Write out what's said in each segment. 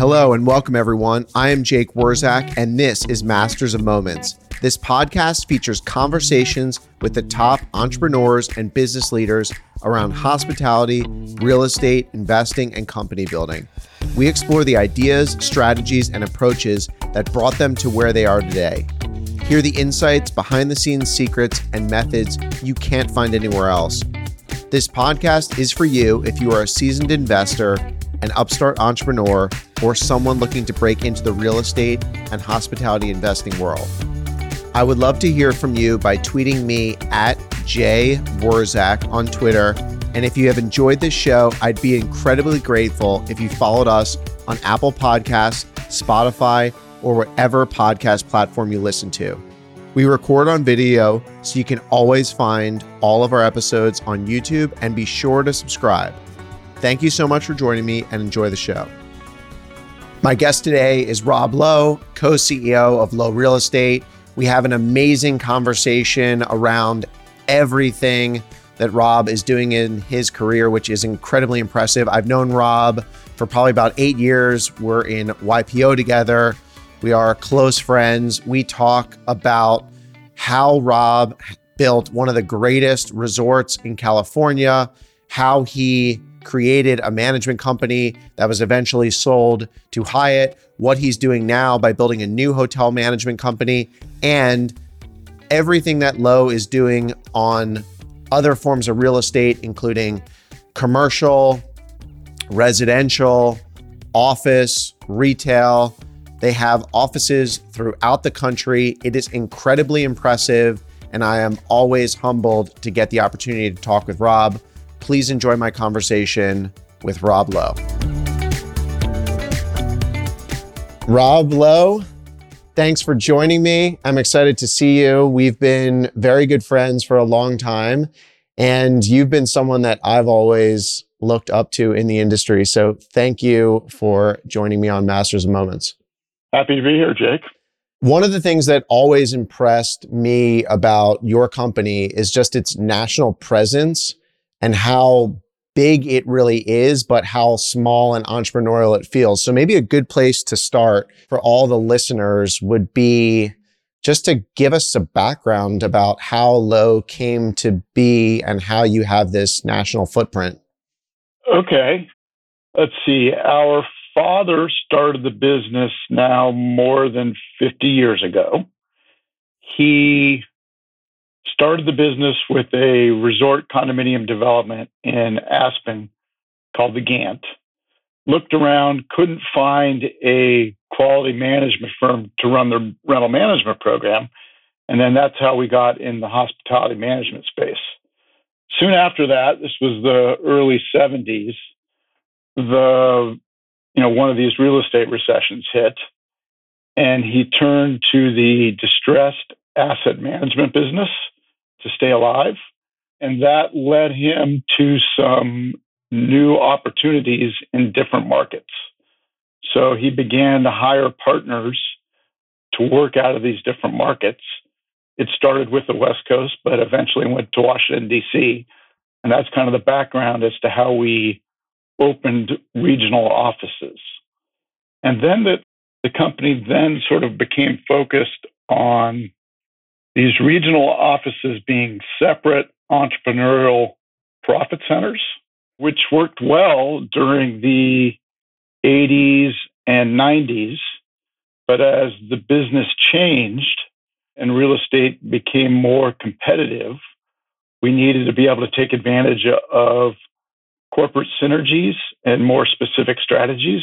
Hello and welcome, everyone. I am Jake Wurzak, and this is Masters of Moments. This podcast features conversations with the top entrepreneurs and business leaders around hospitality, real estate, investing, and company building. We explore the ideas, strategies, and approaches that brought them to where they are today. Hear the insights, behind the scenes secrets, and methods you can't find anywhere else. This podcast is for you if you are a seasoned investor, an upstart entrepreneur, or someone looking to break into the real estate and hospitality investing world. I would love to hear from you by tweeting me at Jay Wurzak on Twitter. And if you have enjoyed this show, I'd be incredibly grateful if you followed us on Apple Podcasts, Spotify, or whatever podcast platform you listen to. We record on video, so you can always find all of our episodes on YouTube and be sure to subscribe. Thank you so much for joining me and enjoy the show. My guest today is Rob Lowe, co CEO of Lowe Real Estate. We have an amazing conversation around everything that Rob is doing in his career, which is incredibly impressive. I've known Rob for probably about eight years. We're in YPO together. We are close friends. We talk about how Rob built one of the greatest resorts in California, how he created a management company that was eventually sold to Hyatt, what he's doing now by building a new hotel management company, and everything that Lowe is doing on other forms of real estate, including commercial, residential, office, retail. They have offices throughout the country. It is incredibly impressive, and I am always humbled to get the opportunity to talk with Rob. Please enjoy my conversation with Rob Lowe. Rob Lowe, thanks for joining me. I'm excited to see you. We've been very good friends for a long time, and you've been someone that I've always looked up to in the industry. So thank you for joining me on Masters of Moments. Happy to be here, Jake. One of the things that always impressed me about your company is just its national presence and how big it really is, but how small and entrepreneurial it feels. So maybe a good place to start for all the listeners would be just to give us a background about how Lowe came to be and how you have this national footprint. Okay. Let's see. Our father started the business now more than 50 years ago. He started the business with a resort condominium development in Aspen called the Gant. Looked around, couldn't find a quality management firm to run the rental management program. And then that's how we got in the hospitality management space. Soon after that, this was the early 70s, the you know one of these real estate recessions hit and he turned to the distressed asset management business to stay alive. And that led him to some new opportunities in different markets. So he began to hire partners to work out of these different markets. It started with the West Coast, but eventually went to Washington, D.C. And that's kind of the background as to how we opened regional offices. And then the, the company then sort of became focused on these regional offices being separate entrepreneurial profit centers, which worked well during the 80s and 90s. But as the business changed and real estate became more competitive, we needed to be able to take advantage of corporate synergies and more specific strategies.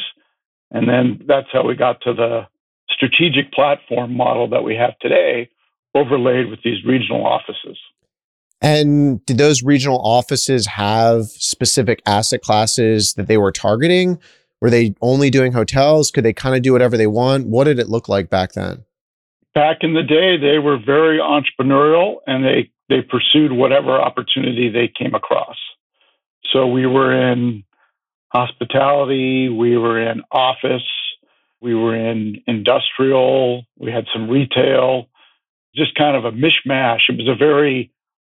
And then that's how we got to the strategic platform model that we have today, overlaid with these regional offices. And did those regional offices have specific asset classes that they were targeting? Were they only doing hotels? Could they kind of do whatever they want? What did it look like back then? Back in the day, they were very entrepreneurial and they, they pursued whatever opportunity they came across. So we were in hospitality, we were in office, we were in industrial, we had some retail, just kind of a mishmash. It was a very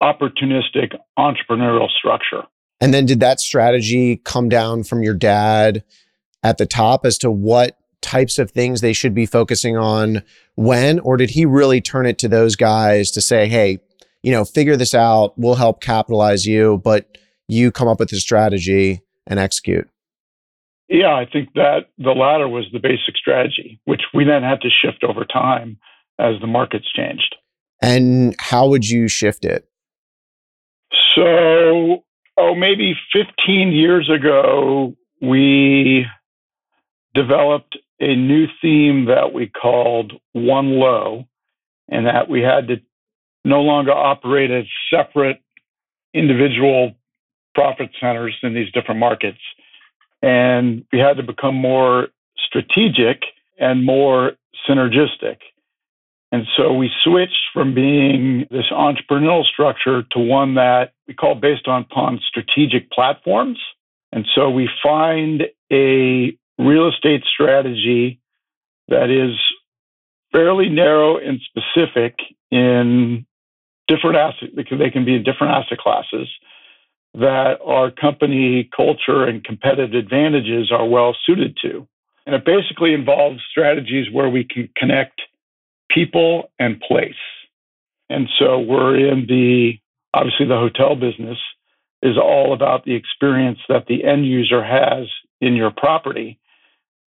opportunistic entrepreneurial structure. And then did that strategy come down from your dad at the top as to what types of things they should be focusing on when? Or did he really turn it to those guys to say, hey, you know, figure this out, we'll help capitalize you, but you come up with a strategy and execute? Yeah, I think that the latter was the basic strategy, which we then had to shift over time as the markets changed. And how would you shift it? So, oh, maybe 15 years ago, we developed a new theme that we called One Lowe, and that we had to no longer operate as separate individual profit centers in these different markets. And we had to become more strategic and more synergistic. And so we switched from being this entrepreneurial structure to one that we call based on, upon strategic platforms. And so we find a real estate strategy that is fairly narrow and specific in different asset because they can be in different asset classes that our company culture and competitive advantages are well suited to. And it basically involves strategies where we can connect people and place. And so we're in the obviously the hotel business is all about the experience that the end user has in your property.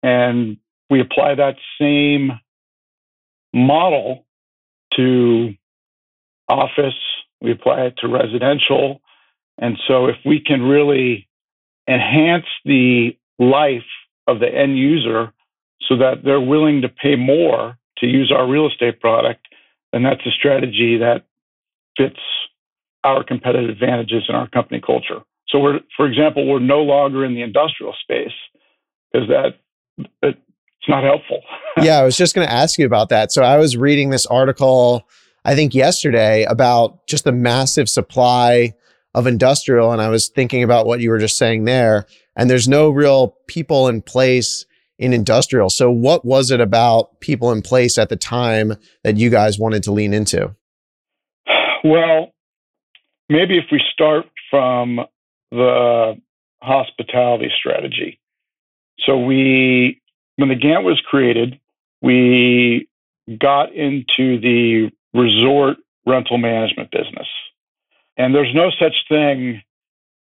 And we apply that same model to office, we apply it to residential. And so if we can really enhance the life of the end user so that they're willing to pay more to use our real estate product, then that's a strategy that fits our competitive advantages and our company culture. So we're, for example, we're no longer in the industrial space because that it's not helpful. yeah, I was just going to ask you about that. So I was reading this article, I think yesterday, about just the massive supply of industrial, and I was thinking about what you were just saying there. And there's no real people in place in industrial. So what was it about people in place at the time that you guys wanted to lean into? Well, maybe if we start from the hospitality strategy. So we, when the Gant was created, we got into the resort rental management business. And there's no such thing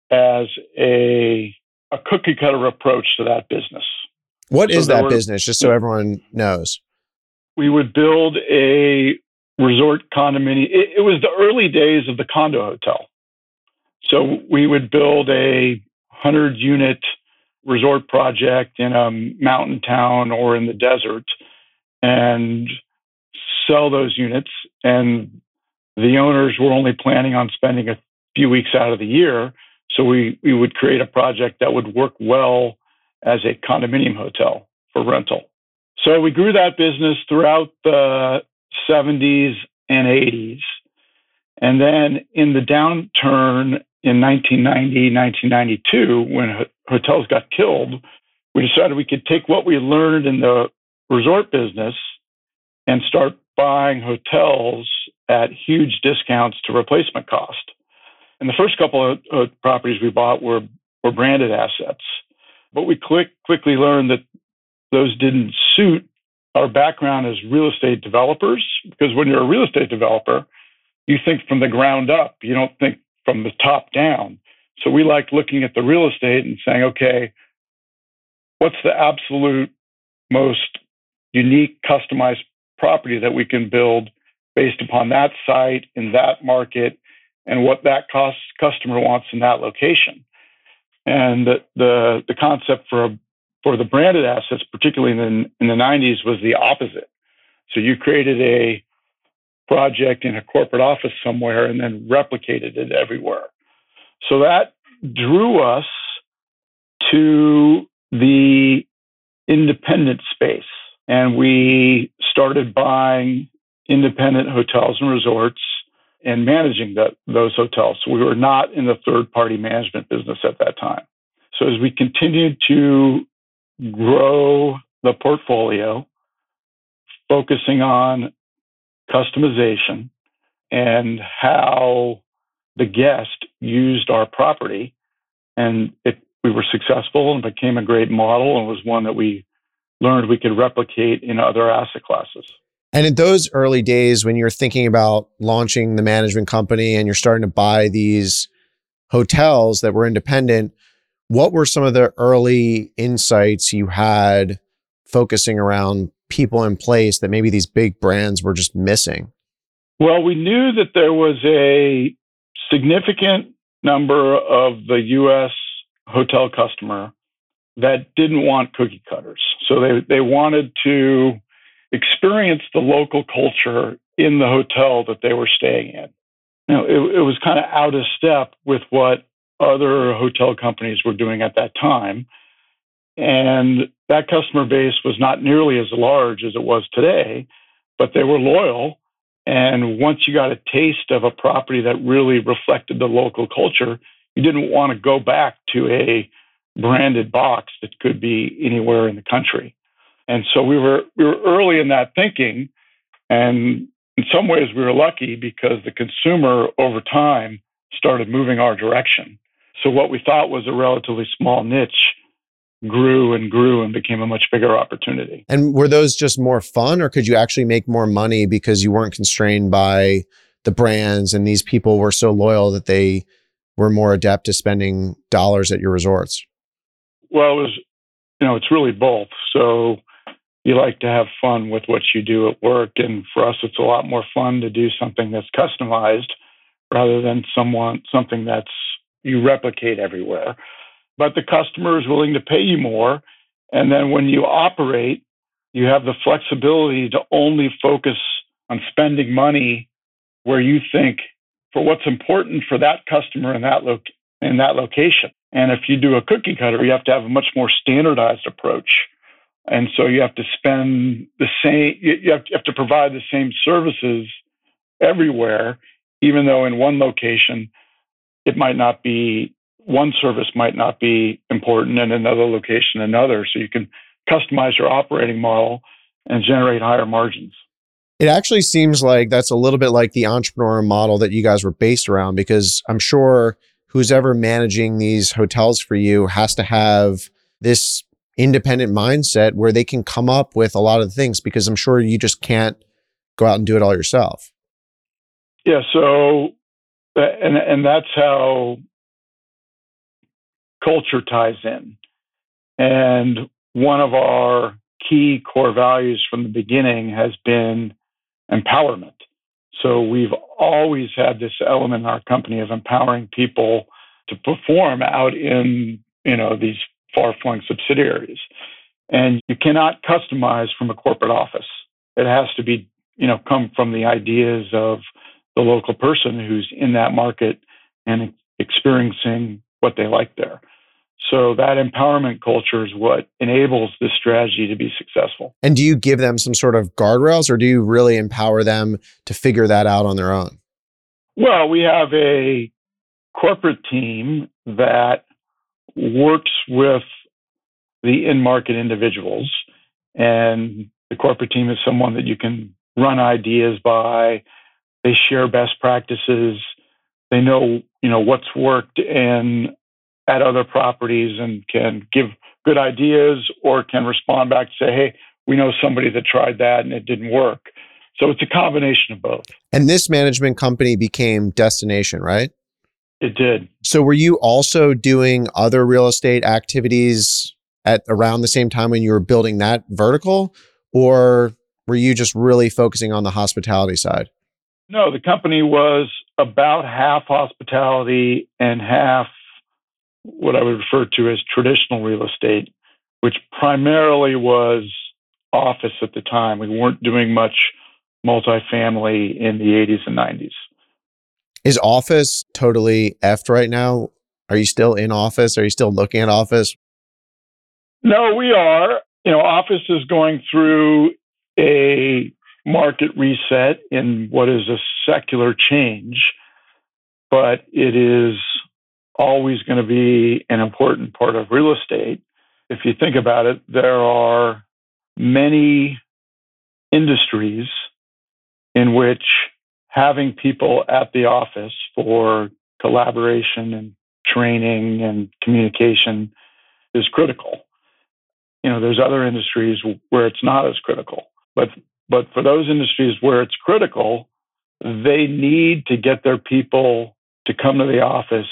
as a, a cookie cutter approach to that business. What so is that were, business, just so everyone knows? We would build a resort condominium. It, it was the early days of the condo hotel. So we would build a 100 unit resort project in a mountain town or in the desert and sell those units. And the owners were only planning on spending a few weeks out of the year. So we, we would create a project that would work well as a condominium hotel for rental. So we grew that business throughout the 70s and 80s. And then in the downturn in 1990, 1992, when hotels got killed, we decided we could take what we learned in the resort business and start buying hotels at huge discounts to replacement cost. And the first couple of, properties we bought were, were branded assets. But we quick, quickly learned that those didn't suit our background as real estate developers, because when you're a real estate developer, you think from the ground up, you don't think from the top down. So we like looking at the real estate and saying, okay, what's the absolute most unique, customized property that we can build based upon that site in that market and what that cost customer wants in that location. And the the, the concept for for the branded assets, particularly in the, in the 90s, was the opposite. So you created a project in a corporate office somewhere and then replicated it everywhere. So that drew us to the independent space. And we started buying independent hotels and resorts and managing the, those hotels. So we were not in the third party management business at that time. So as we continued to grow the portfolio, focusing on customization and how the guest used our property. And it we were successful and became a great model and was one that we learned we could replicate in other asset classes. And in those early days, when you're thinking about launching the management company and you're starting to buy these hotels that were independent, what were some of the early insights you had focusing around people in place that maybe these big brands were just missing? Well, we knew that there was a significant number of the US hotel customer that didn't want cookie cutters. So they, they wanted to experience the local culture in the hotel that they were staying in. Know, it, it was kind of out of step with what other hotel companies were doing at that time. And that customer base was not nearly as large as it was today, but they were loyal. And once you got a taste of a property that really reflected the local culture, you didn't want to go back to a branded box that could be anywhere in the country. And so we were we were early in that thinking, and in some ways we were lucky because the consumer over time started moving our direction. So what we thought was a relatively small niche grew and grew and became a much bigger opportunity. And were those just more fun or could you actually make more money because you weren't constrained by the brands and these people were so loyal that they were more adept to spending dollars at your resorts? Well, it was you know, it's really both. So you like to have fun with what you do at work. And for us, it's a lot more fun to do something that's customized rather than someone something that's you replicate everywhere. But the customer is willing to pay you more. And then when you operate, you have the flexibility to only focus on spending money where you think for what's important for that customer in that lo- in that location. And if you do a cookie cutter, you have to have a much more standardized approach and so you have to spend the same you have, you have to provide the same services everywhere even though in one location it might not be one service might not be important and another location another. So you can customize your operating model and generate higher margins. It actually seems like that's a little bit like the entrepreneur model that you guys were based around because i'm sure who's ever managing these hotels for you has to have this independent mindset where they can come up with a lot of things because I'm sure you just can't go out and do it all yourself. Yeah, so and and that's how culture ties in. And one of our key core values from the beginning has been empowerment. So we've always had this element in our company of empowering people to perform out in you know these far flung subsidiaries. And you cannot customize from a corporate office. It has to be, you know, come from the ideas of the local person who's in that market and experiencing what they like there. So that empowerment culture is what enables this strategy to be successful. And do you give them some sort of guardrails or do you really empower them to figure that out on their own? Well, we have a corporate team that works with the in market individuals. And the corporate team is someone that you can run ideas by. They share best practices. They know, you know, what's worked in at other properties and can give good ideas or can respond back to say, hey, we know somebody that tried that and it didn't work. So it's a combination of both. And this management company became Destination, right? It did. So were you also doing other real estate activities at around the same time when you were building that vertical or were you just really focusing on the hospitality side? No, the company was about half hospitality and half what I would refer to as traditional real estate, which primarily was office at the time. We weren't doing much multifamily in the 80s and 90s. Is Office totally effed right now? Are you still in Office? Are you still looking at Office? No, we are. You know, Office is going through a market reset in what is a secular change, but it is always going to be an important part of real estate. If you think about it, there are many industries in which having people at the office for collaboration and training and communication is critical. You know, there's other industries where it's not as critical, but but for those industries where it's critical, they need to get their people to come to the office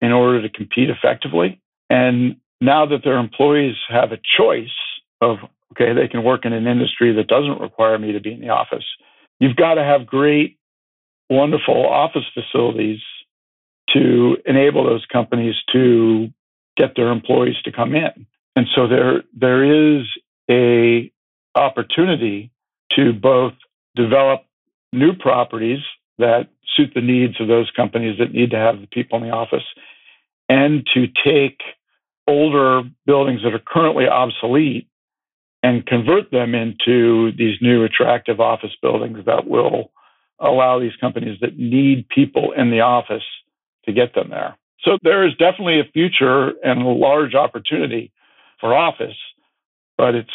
in order to compete effectively. And now that their employees have a choice of, okay, they can work in an industry that doesn't require me to be in the office, you've got to have great, wonderful office facilities to enable those companies to get their employees to come in. And so there, there is a opportunity to both develop new properties that suit the needs of those companies that need to have the people in the office and to take older buildings that are currently obsolete and convert them into these new attractive office buildings that will allow these companies that need people in the office to get them there. So there is definitely a future and a large opportunity for office, but it's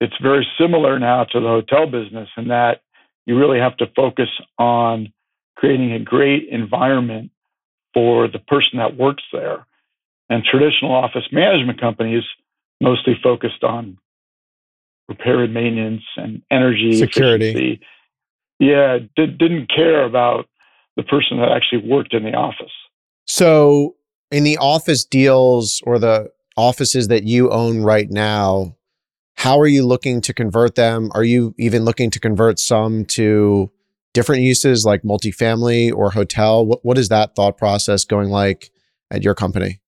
it's very similar now to the hotel business in that you really have to focus on creating a great environment for the person that works there. And traditional office management companies mostly focused on repair and maintenance and energy security. Efficiency. Yeah, did, didn't care about the person that actually worked in the office. So, in the office deals or the offices that you own right now, how are you looking to convert them? Are you even looking to convert some to different uses like multifamily or hotel? What, what is that thought process going like at your company?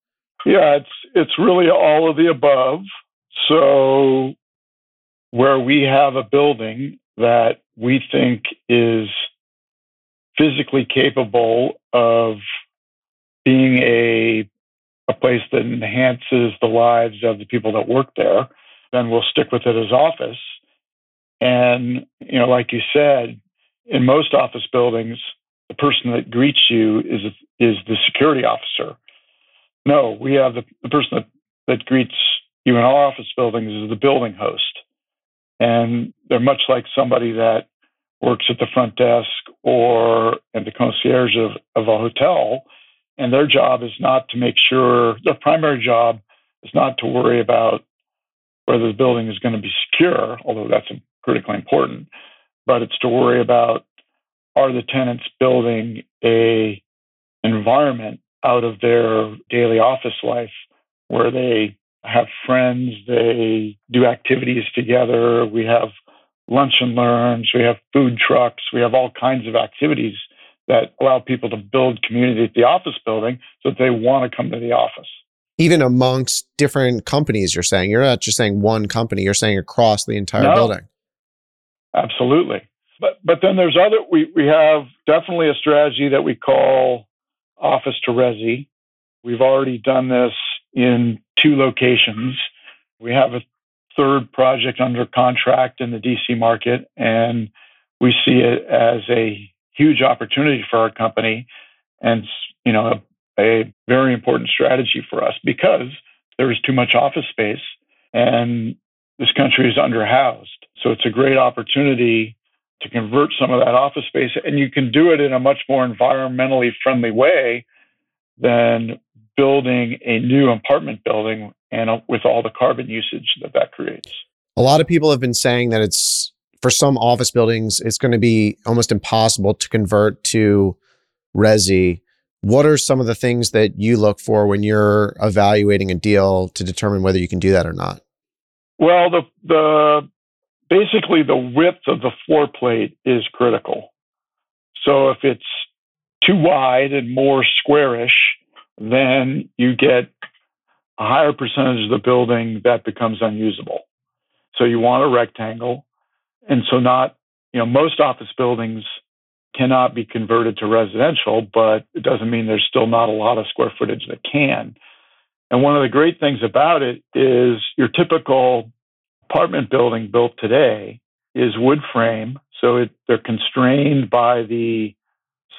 Yeah, it's it's really all of the above. So where we have a building that we think is physically capable of being a a place that enhances the lives of the people that work there, then we'll stick with it as office. And you know, like you said, in most office buildings, the person that greets you is is the security officer. No, we have the, the person that, that greets you in our office buildings is the building host. And they're much like somebody that works at the front desk or at the concierge of, of a hotel. And their job is not to make sure, their primary job is not to worry about whether the building is going to be secure, although that's critically important, but it's to worry about are the tenants building a environment out of their daily office life where they have friends, they do activities together, we have lunch and learns, we have food trucks, we have all kinds of activities that allow people to build community at the office building so that they want to come to the office. Even amongst different companies, you're saying you're not just saying one company, you're saying across the entire no, building. Absolutely. But but then there's other we, we have definitely a strategy that we call office to resi. We've already done this in two locations. We have a third project under contract in the DC market, and we see it as a huge opportunity for our company and you know a, a very important strategy for us because there is too much office space and this country is underhoused. So it's a great opportunity to convert some of that office space, and you can do it in a much more environmentally friendly way than building a new apartment building and uh, with all the carbon usage that that creates. A lot of people have been saying that it's for some office buildings, it's going to be almost impossible to convert to resi. What are some of the things that you look for when you're evaluating a deal to determine whether you can do that or not? Well, the the basically the width of the floor plate is critical. So if it's too wide and more squarish, then you get a higher percentage of the building that becomes unusable. So you want a rectangle. And so not, you know, most office buildings cannot be converted to residential, but it doesn't mean there's still not a lot of square footage that can. And one of the great things about it is your typical apartment building built today is wood frame. So it, they're constrained by the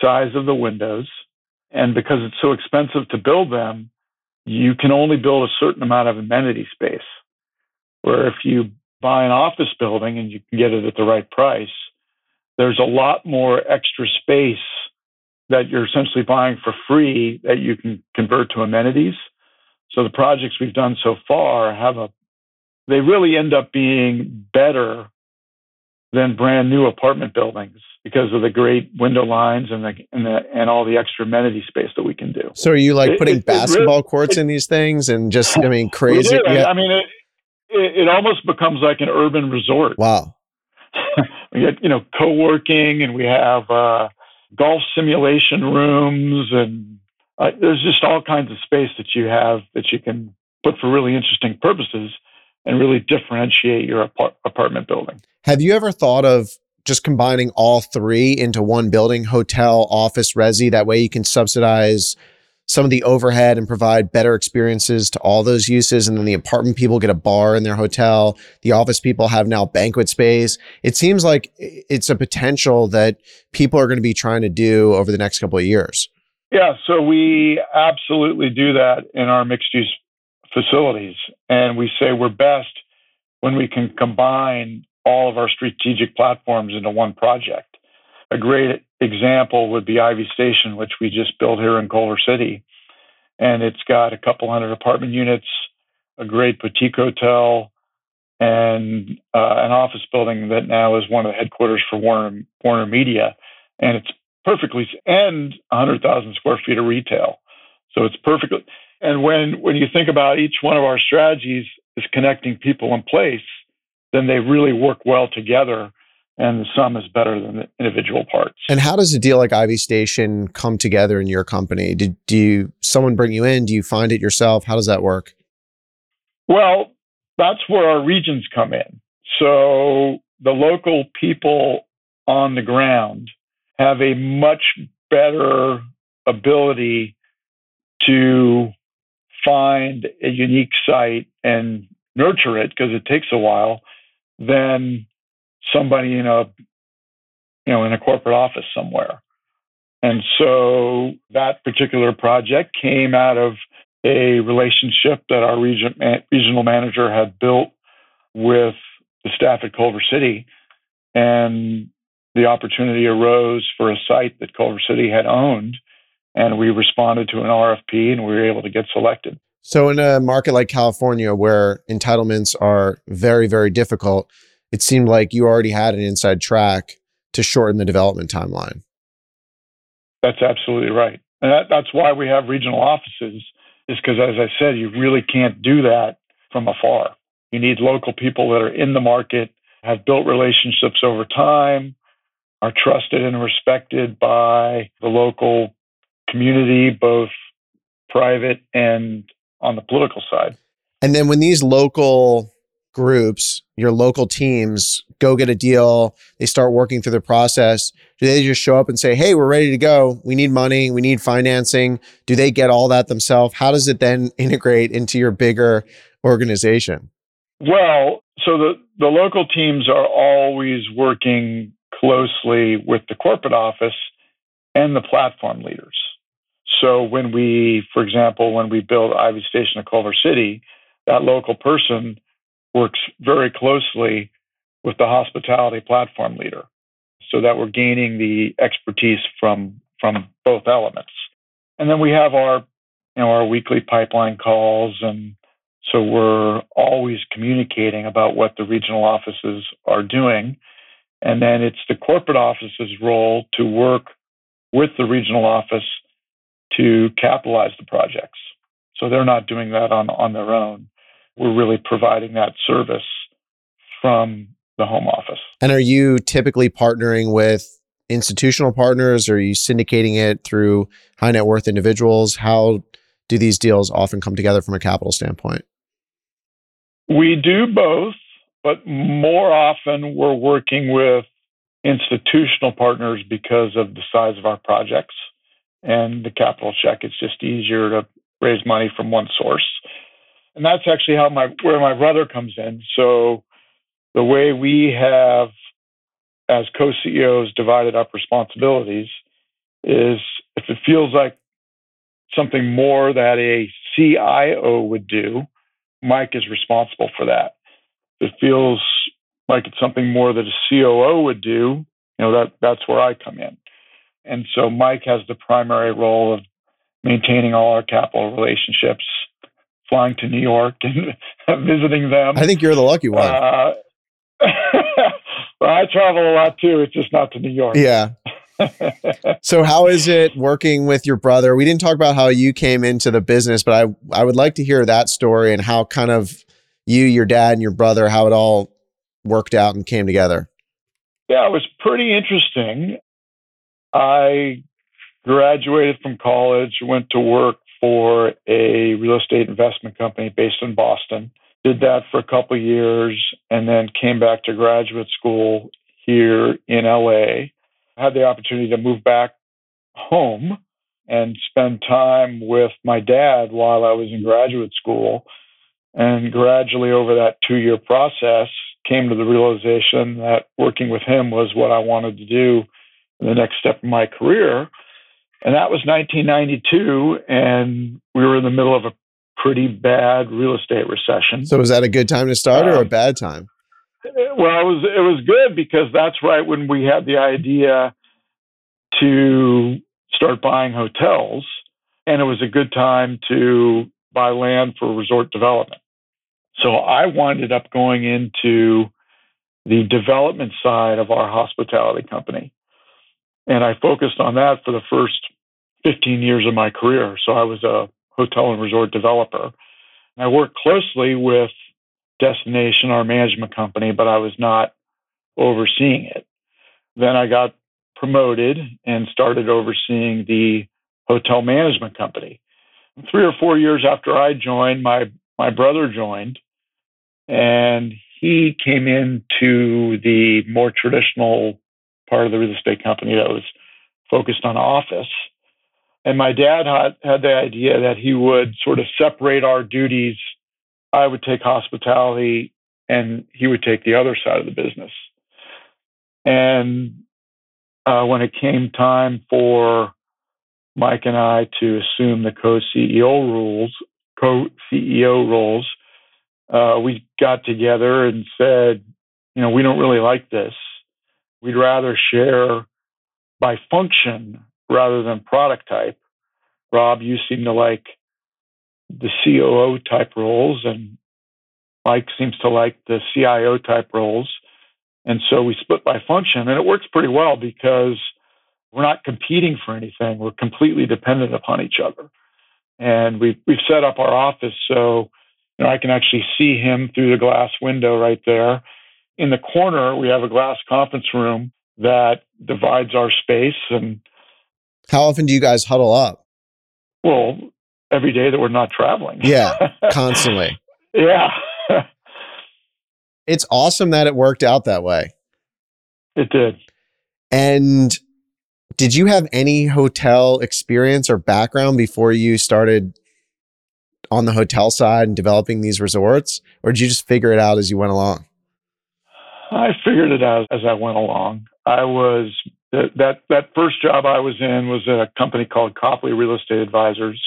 size of the windows. And because it's so expensive to build them, you can only build a certain amount of amenity space. Where if you buy an office building and you can get it at the right price, there's a lot more extra space that you're essentially buying for free that you can convert to amenities. So the projects we've done so far have a, they really end up being better than brand new apartment buildings because of the great window lines and the and, the, and all the extra amenity space that we can do. So are you like it, putting it, basketball really, courts in these things and just I mean crazy? Yeah. I mean it, it almost becomes like an urban resort. Wow. we get you know co-working and we have uh, golf simulation rooms and uh, there's just all kinds of space that you have that you can put for really interesting purposes and really differentiate your apart- apartment building. Have you ever thought of just combining all three into one building, hotel, office, resi? That way you can subsidize some of the overhead and provide better experiences to all those uses. And then the apartment people get a bar in their hotel. The office people have now banquet space. It seems like it's a potential that people are going to be trying to do over the next couple of years. Yeah, so we absolutely do that in our mixed use facilities. And we say we're best when we can combine all of our strategic platforms into one project. A great example would be Ivy Station, which we just built here in Culver City. And it's got a couple hundred apartment units, a great boutique hotel, and uh, an office building that now is one of the headquarters for Warner, Warner Media. And it's perfectly, and 100,000 square feet of retail. So it's perfectly, and when, when you think about each one of our strategies is connecting people in place, then they really work well together and the sum is better than the individual parts. And how does a deal like Ivy Station come together in your company? Did do you someone bring you in? Do you find it yourself? How does that work? Well, that's where our regions come in. So the local people on the ground have a much better ability to find a unique site and nurture it because it takes a while than somebody in a you know in a corporate office somewhere. And so that particular project came out of a relationship that our region, regional manager had built with the staff at Culver City. And the opportunity arose for a site that Culver City had owned. And we responded to an RFP and we were able to get selected. So, in a market like California, where entitlements are very, very difficult, it seemed like you already had an inside track to shorten the development timeline. That's absolutely right. And that, that's why we have regional offices, is because, as I said, you really can't do that from afar. You need local people that are in the market, have built relationships over time, are trusted and respected by the local community, both private and on the political side. And then when these local groups, your local teams go get a deal, they start working through the process, do they just show up and say, "Hey, we're ready to go. We need money, we need financing." Do they get all that themselves? How does it then integrate into your bigger organization? Well, so the the local teams are always working closely with the corporate office and the platform leaders. So when we, for example, when we build Ivy Station in Culver City, that local person works very closely with the hospitality platform leader so that we're gaining the expertise from from both elements. And then we have our you know our weekly pipeline calls and so we're always communicating about what the regional offices are doing. And then it's the corporate office's role to work with the regional office to capitalize the projects. So they're not doing that on, on their own. We're really providing that service from the home office. And are you typically partnering with institutional partners? Or are you syndicating it through high net worth individuals? How do these deals often come together from a capital standpoint? We do both, but more often we're working with institutional partners because of the size of our projects and the capital check. It's just easier to raise money from one source. And that's actually how my where my brother comes in. So the way we have as co-CEOs divided up responsibilities is if it feels like something more that a CIO would do, Mike is responsible for that. If it feels like it's something more that a COO would do, you know, that that's where I come in. And so Mike has the primary role of maintaining all our capital relationships, flying to New York and visiting them. I think you're the lucky one. Uh, well, I travel a lot too. It's just not to New York. Yeah. so how is it working with your brother? We didn't talk about how you came into the business, but I I would like to hear that story and how kind of you, your dad, and your brother, how it all worked out and came together. Yeah, it was pretty interesting. I graduated from college, went to work for a real estate investment company based in Boston. Did that for a couple years and then came back to graduate school here in LA had the opportunity to move back home and spend time with my dad while I was in graduate school. And gradually, over that two year process, came to the realization that working with him was what I wanted to do the next step in my career. And that was 1992, and we were in the middle of a pretty bad real estate recession. So, was that a good time to start or a um, bad time? Well, it was it was good because that's right when we had the idea to start buying hotels, and it was a good time to buy land for resort development. So I winded up going into the development side of our hospitality company. And I focused on that for the first 15 years of my career. So I was a hotel and resort developer. I worked closely with Destination, our management company, but I was not overseeing it. Then I got promoted and started overseeing the hotel management company. Three or four years after I joined, my my brother joined, and he came into the more traditional part of the real estate company that was focused on office. And my dad had, had the idea that he would sort of separate our duties I would take hospitality and he would take the other side of the business. And uh, when it came time for Mike and I to assume the co-CEO rules, co-CEO roles, uh, we got together and said, you know, we don't really like this. We'd rather share by function rather than product type. Rob, you seem to like the COO type roles, and Mike seems to like the CIO type roles. And so we split by function, and it works pretty well because we're not competing for anything. We're completely dependent upon each other. And we've, we've set up our office so you know, I can actually see him through the glass window right there. In the corner, we have a glass conference room that divides our space. And how often do you guys huddle up? Well, every day that we're not traveling. Yeah, constantly. yeah. it's awesome that it worked out that way. It did. And did you have any hotel experience or background before you started on the hotel side and developing these resorts? Or did you just figure it out as you went along? I figured it out as I went along. I was that that first job I was in was at a company called Copley Real Estate Advisors,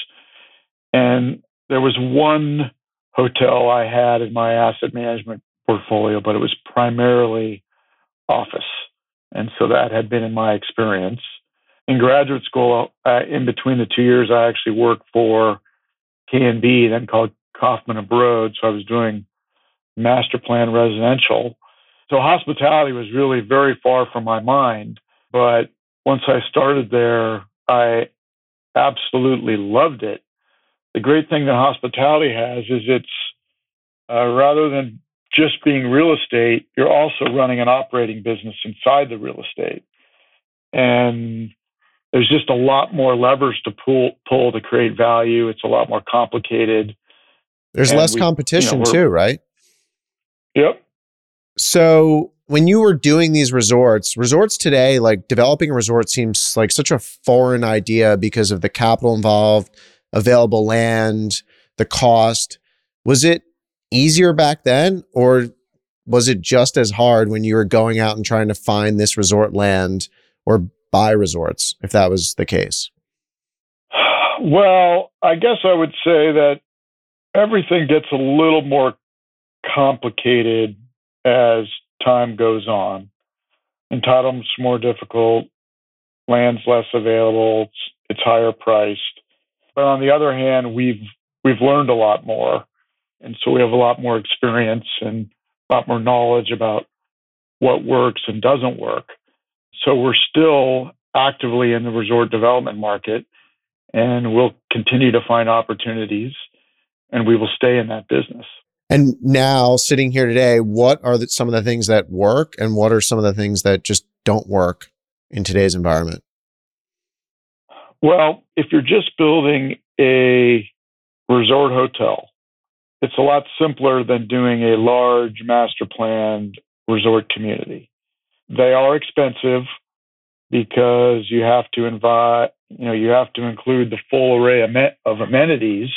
and there was one hotel I had in my asset management portfolio, but it was primarily office. And so that had been in my experience. In graduate school, uh, in between the two years, I actually worked for K&B, then called Kaufman and Broad. So I was doing master plan residential. So hospitality was really very far from my mind. But once I started there, I absolutely loved it the great thing that hospitality has is it's uh, rather than just being real estate, you're also running an operating business inside the real estate. And there's just a lot more levers to pull pull to create value. It's a lot more complicated. There's and less we, competition you know, too, right? Yep. So when you were doing these resorts, resorts today, like developing a resort seems like such a foreign idea because of the capital involved, available land, the cost. Was it easier back then or was it just as hard when you were going out and trying to find this resort land or buy resorts if that was the case? Well, I guess I would say that everything gets a little more complicated as time goes on. Entitlements more difficult, land's less available, it's, it's higher priced. But on the other hand, we've we've learned a lot more, and so we have a lot more experience and a lot more knowledge about what works and doesn't work. So we're still actively in the resort development market, and we'll continue to find opportunities, and we will stay in that business. And now, sitting here today, what are the, some of the things that work, and what are some of the things that just don't work in today's environment? Well, if you're just building a resort hotel, it's a lot simpler than doing a large master planned resort community. They are expensive because you have to invite, you know, you have to include the full array of amenities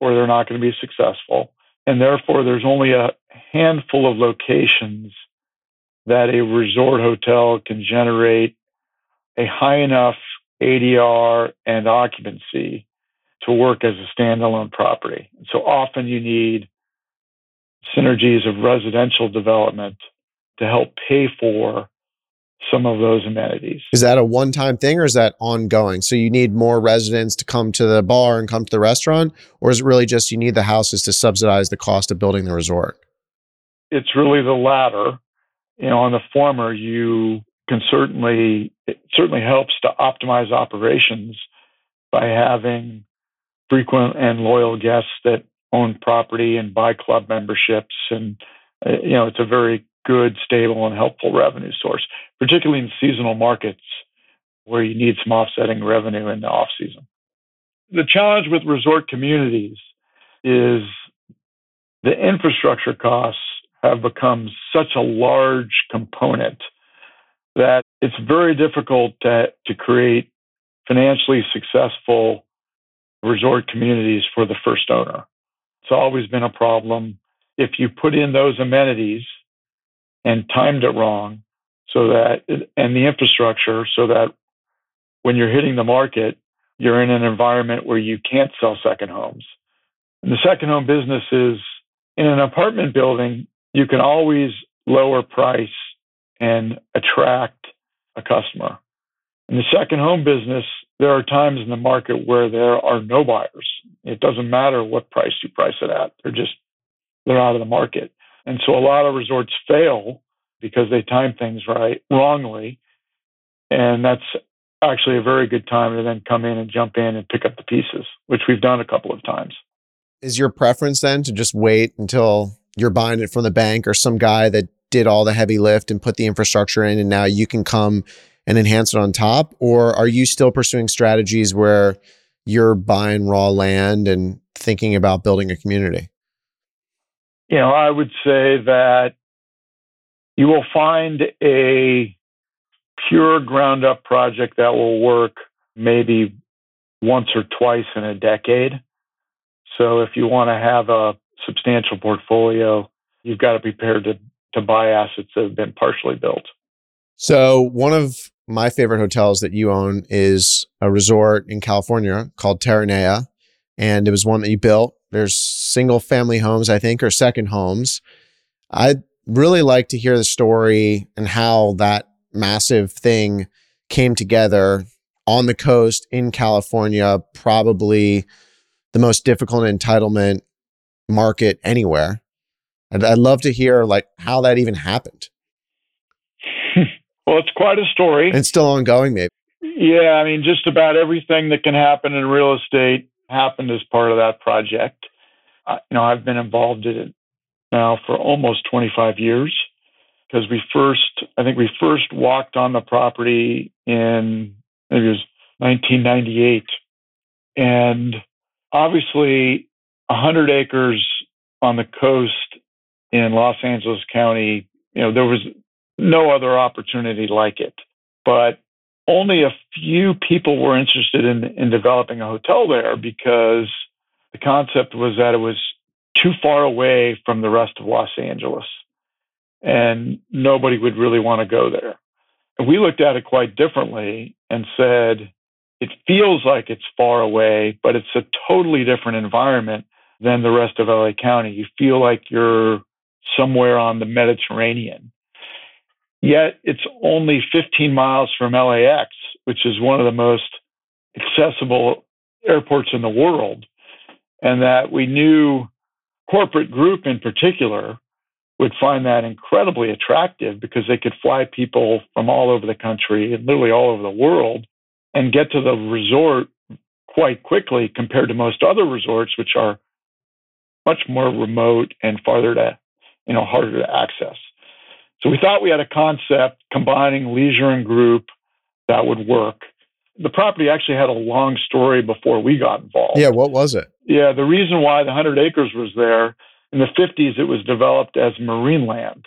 or they're not going to be successful. And therefore, there's only a handful of locations that a resort hotel can generate a high enough ADR and occupancy to work as a standalone property. So often you need synergies of residential development to help pay for some of those amenities. Is that a one time thing or is that ongoing? So you need more residents to come to the bar and come to the restaurant? Or is it really just you need the houses to subsidize the cost of building the resort? It's really the latter. You know, on the former, you can certainly, it certainly helps to optimize operations by having frequent and loyal guests that own property and buy club memberships. And, uh, you know, it's a very good, stable, and helpful revenue source, particularly in seasonal markets where you need some offsetting revenue in the off season. The challenge with resort communities is the infrastructure costs have become such a large component that it's very difficult to, to create financially successful resort communities for the first owner. It's always been a problem. If you put in those amenities and timed it wrong, so that, and the infrastructure, so that when you're hitting the market, you're in an environment where you can't sell second homes. And the second home business is in an apartment building, you can always lower price and attract a customer. In the second home business, there are times in the market where there are no buyers. It doesn't matter what price you price it at. They're just they're out of the market. And so a lot of resorts fail because they time things right wrongly. And that's actually a very good time to then come in and jump in and pick up the pieces, which we've done a couple of times. Is your preference then to just wait until you're buying it from the bank or some guy that did all the heavy lift and put the infrastructure in and now you can come and enhance it on top? Or are you still pursuing strategies where you're buying raw land and thinking about building a community? You know, I would say that you will find a pure ground up project that will work maybe once or twice in a decade. So if you want to have a substantial portfolio, you've got to be prepared to, to buy assets that have been partially built. So one of my favorite hotels that you own is a resort in California called Terranea. And it was one that you built. There's single family homes, I think, or second homes. I'd really like to hear the story and how that massive thing came together on the coast in California, probably the most difficult entitlement market anywhere. I'd, I'd love to hear like how that even happened. well, it's quite a story. And still ongoing, maybe. Yeah, I mean, just about everything that can happen in real estate happened as part of that project. You know, I've been involved in it now for almost 25 years because we first, I think we first walked on the property in maybe it was 1998, and obviously 100 acres on the coast in Los Angeles County, you know, there was no other opportunity like it. But only a few people were interested in, in developing a hotel there because the concept was that it was too far away from the rest of Los Angeles and nobody would really want to go there. And we looked at it quite differently and said, it feels like it's far away, but it's a totally different environment than the rest of LA County. You feel like you're somewhere on the Mediterranean. Yet it's only 15 miles from LAX, which is one of the most accessible airports in the world, and that we knew corporate group in particular would find that incredibly attractive because they could fly people from all over the country and literally all over the world and get to the resort quite quickly compared to most other resorts, which are much more remote and farther to, you know, harder to access. So we thought we had a concept combining leisure and group that would work. The property actually had a long story before we got involved. Yeah, what was it? Yeah, the reason why the 100 acres was there in the 50s, it was developed as Marineland.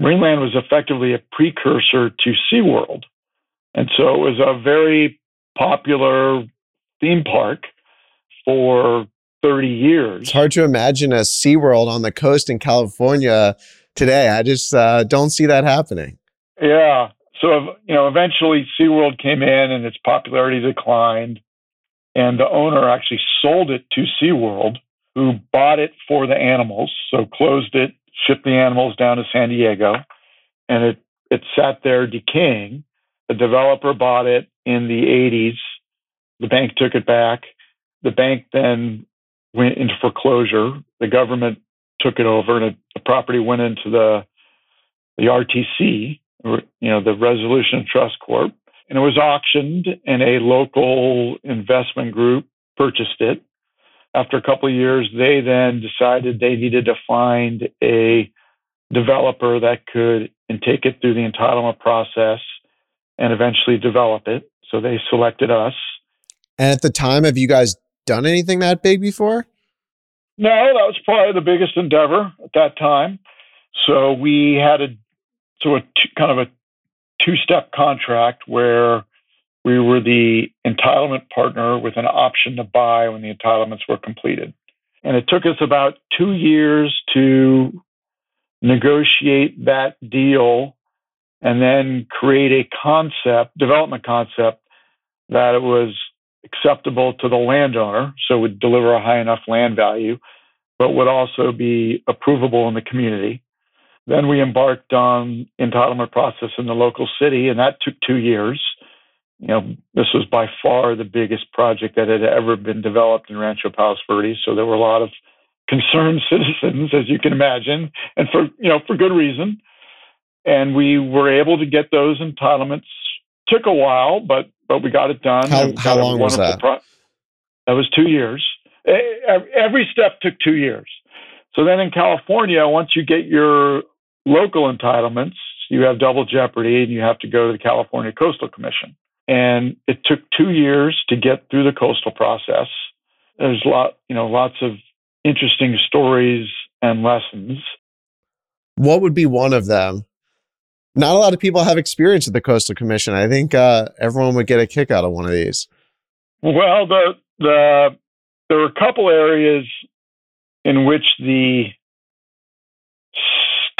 Marineland was effectively a precursor to SeaWorld. And so it was a very popular theme park for 30 years. It's hard to imagine a SeaWorld on the coast in California today. I just uh, don't see that happening. Yeah. So, you know, eventually SeaWorld came in and its popularity declined. And the owner actually sold it to SeaWorld, who bought it for the animals. So closed it, shipped the animals down to San Diego, and it, it sat there decaying. The developer bought it in the 80s. The bank took it back. The bank then went into foreclosure. The government took it over, and it, the property went into the the RTC, you know, the Resolution Trust Corp, and it was auctioned, and a local investment group purchased it. After a couple of years, they then decided they needed to find a developer that could and take it through the entitlement process and eventually develop it. So they selected us. And at the time, have you guys done anything that big before? No, that was probably the biggest endeavor at that time. So we had a so a t- kind of a two-step contract where we were the entitlement partner with an option to buy when the entitlements were completed. And it took us about two years to negotiate that deal and then create a concept, development concept that it was acceptable to the landowner, so would deliver a high enough land value, but would also be approvable in the community. Then we embarked on entitlement process in the local city, and that took two years. You know, this was by far the biggest project that had ever been developed in Rancho Palos Verdes. So there were a lot of concerned citizens, as you can imagine, and for you know for good reason. And we were able to get those entitlements. Took a while, but but we got it done. How, how long was that? Pro- that was two years. Every step took two years. So then in California, once you get your local entitlements, you have double jeopardy and you have to go to the California Coastal Commission. And it took two years to get through the coastal process. There's a lot, you know, lots of interesting stories and lessons. What would be one of them not a lot of people have experience at the Coastal Commission. I think uh, everyone would get a kick out of one of these. Well, the the there were a couple areas in which the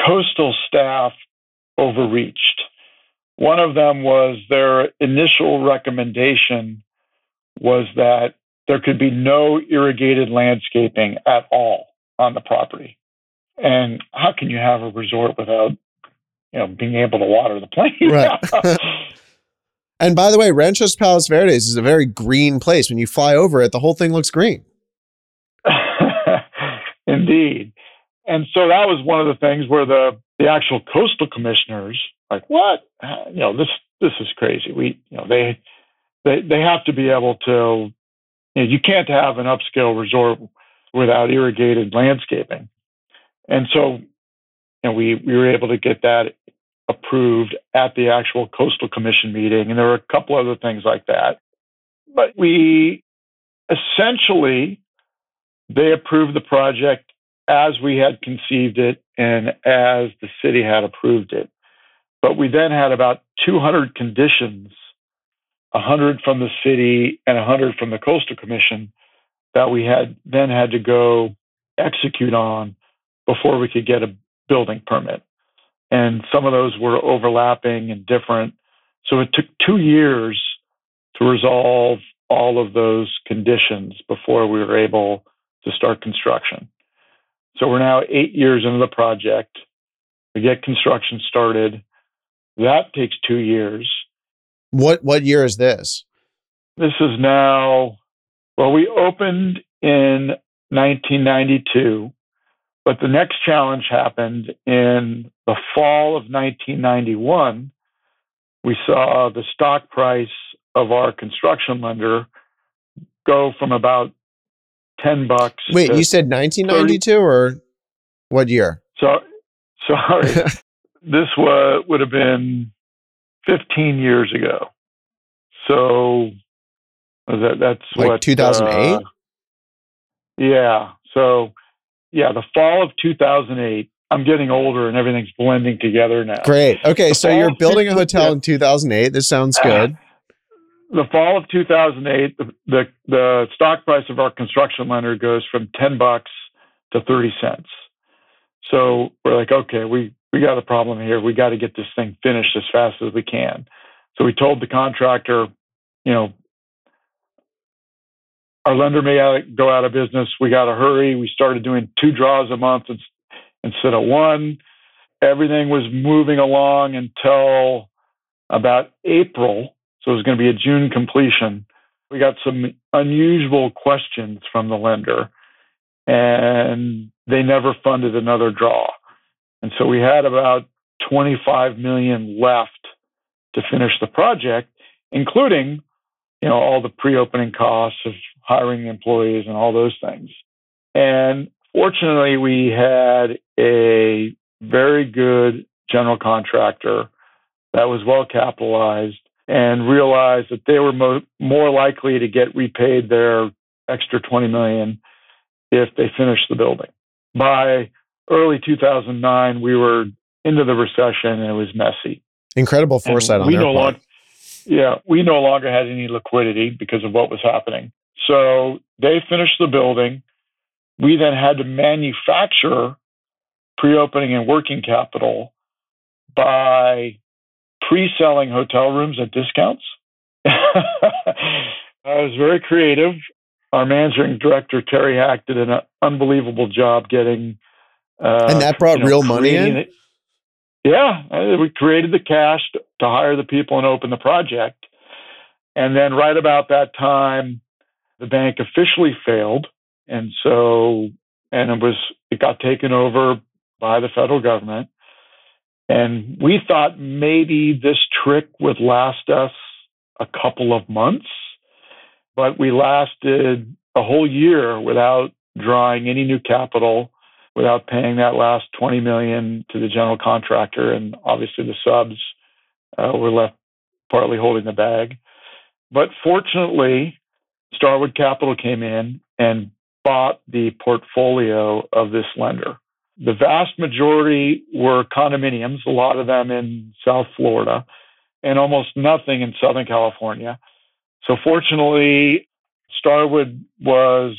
coastal staff overreached. One of them was their initial recommendation was that there could be no irrigated landscaping at all on the property. And how can you have a resort without you know, being able to water the plant. Right. and by the way, Ranchos Palos Verdes is a very green place. When you fly over it, the whole thing looks green. Indeed. And so that was one of the things where the, the actual coastal commissioners like, what? You know, this this is crazy. We you know, they they they have to be able to you know, you can't have an upscale resort without irrigated landscaping. And so and we, we were able to get that approved at the actual coastal commission meeting and there were a couple other things like that but we essentially they approved the project as we had conceived it and as the city had approved it but we then had about 200 conditions 100 from the city and 100 from the coastal commission that we had then had to go execute on before we could get a building permit. And some of those were overlapping and different. So it took two years to resolve all of those conditions before we were able to start construction. So we're now eight years into the project. We get construction started. That takes two years. What what year is this? This is now well, we opened in 1992, but the next challenge happened in the fall of 1991. We saw the stock price of our construction lender go from about 10 bucks. Wait, you said 1992 or what year? So, sorry. this was, would have been 15 years ago. So that, that's like what 2008. Uh, yeah. So yeah, the fall of 2008. I'm getting older and everything's blending together now. Great. Okay, the so you're building a hotel in 2008. This sounds good. The fall of 2008, the, the, stock price of our construction lender goes from 10 bucks to 30 cents. So we're like, okay, we we got a problem here. We got to get this thing finished as fast as we can. So we told the contractor, you know, our lender may go out of business. We got to hurry. We started doing two draws a month instead of one. Everything was moving along until about April. So it was going to be a June completion. We got some unusual questions from the lender, and they never funded another draw. And so we had about 25 million left to finish the project, including you know all the pre-opening costs of hiring employees and all those things. And fortunately, we had a very good general contractor that was well capitalized and realized that they were mo- more likely to get repaid their extra 20 million if they finished the building. By early 2009, we were into the recession and it was messy. Incredible foresight and on their no part. yeah, we no longer had any liquidity because of what was happening. So they finished the building. We then had to manufacture pre opening and working capital by pre selling hotel rooms at discounts. I was very creative. Our managing director, Terry Hack, did an unbelievable job getting. Uh, and that brought you know, real money in? It. Yeah, we created the cash to hire the people and open the project. And then, right about that time, the bank officially failed. And so, and it was, it got taken over by the federal government. And we thought maybe this trick would last us a couple of months, but we lasted a whole year without drawing any new capital, without paying that last 20 million to the general contractor. And obviously the subs uh, were left partly holding the bag. But fortunately, Starwood Capital came in and bought the portfolio of this lender. The vast majority were condominiums, a lot of them in South Florida, and almost nothing in Southern California. So, fortunately, Starwood was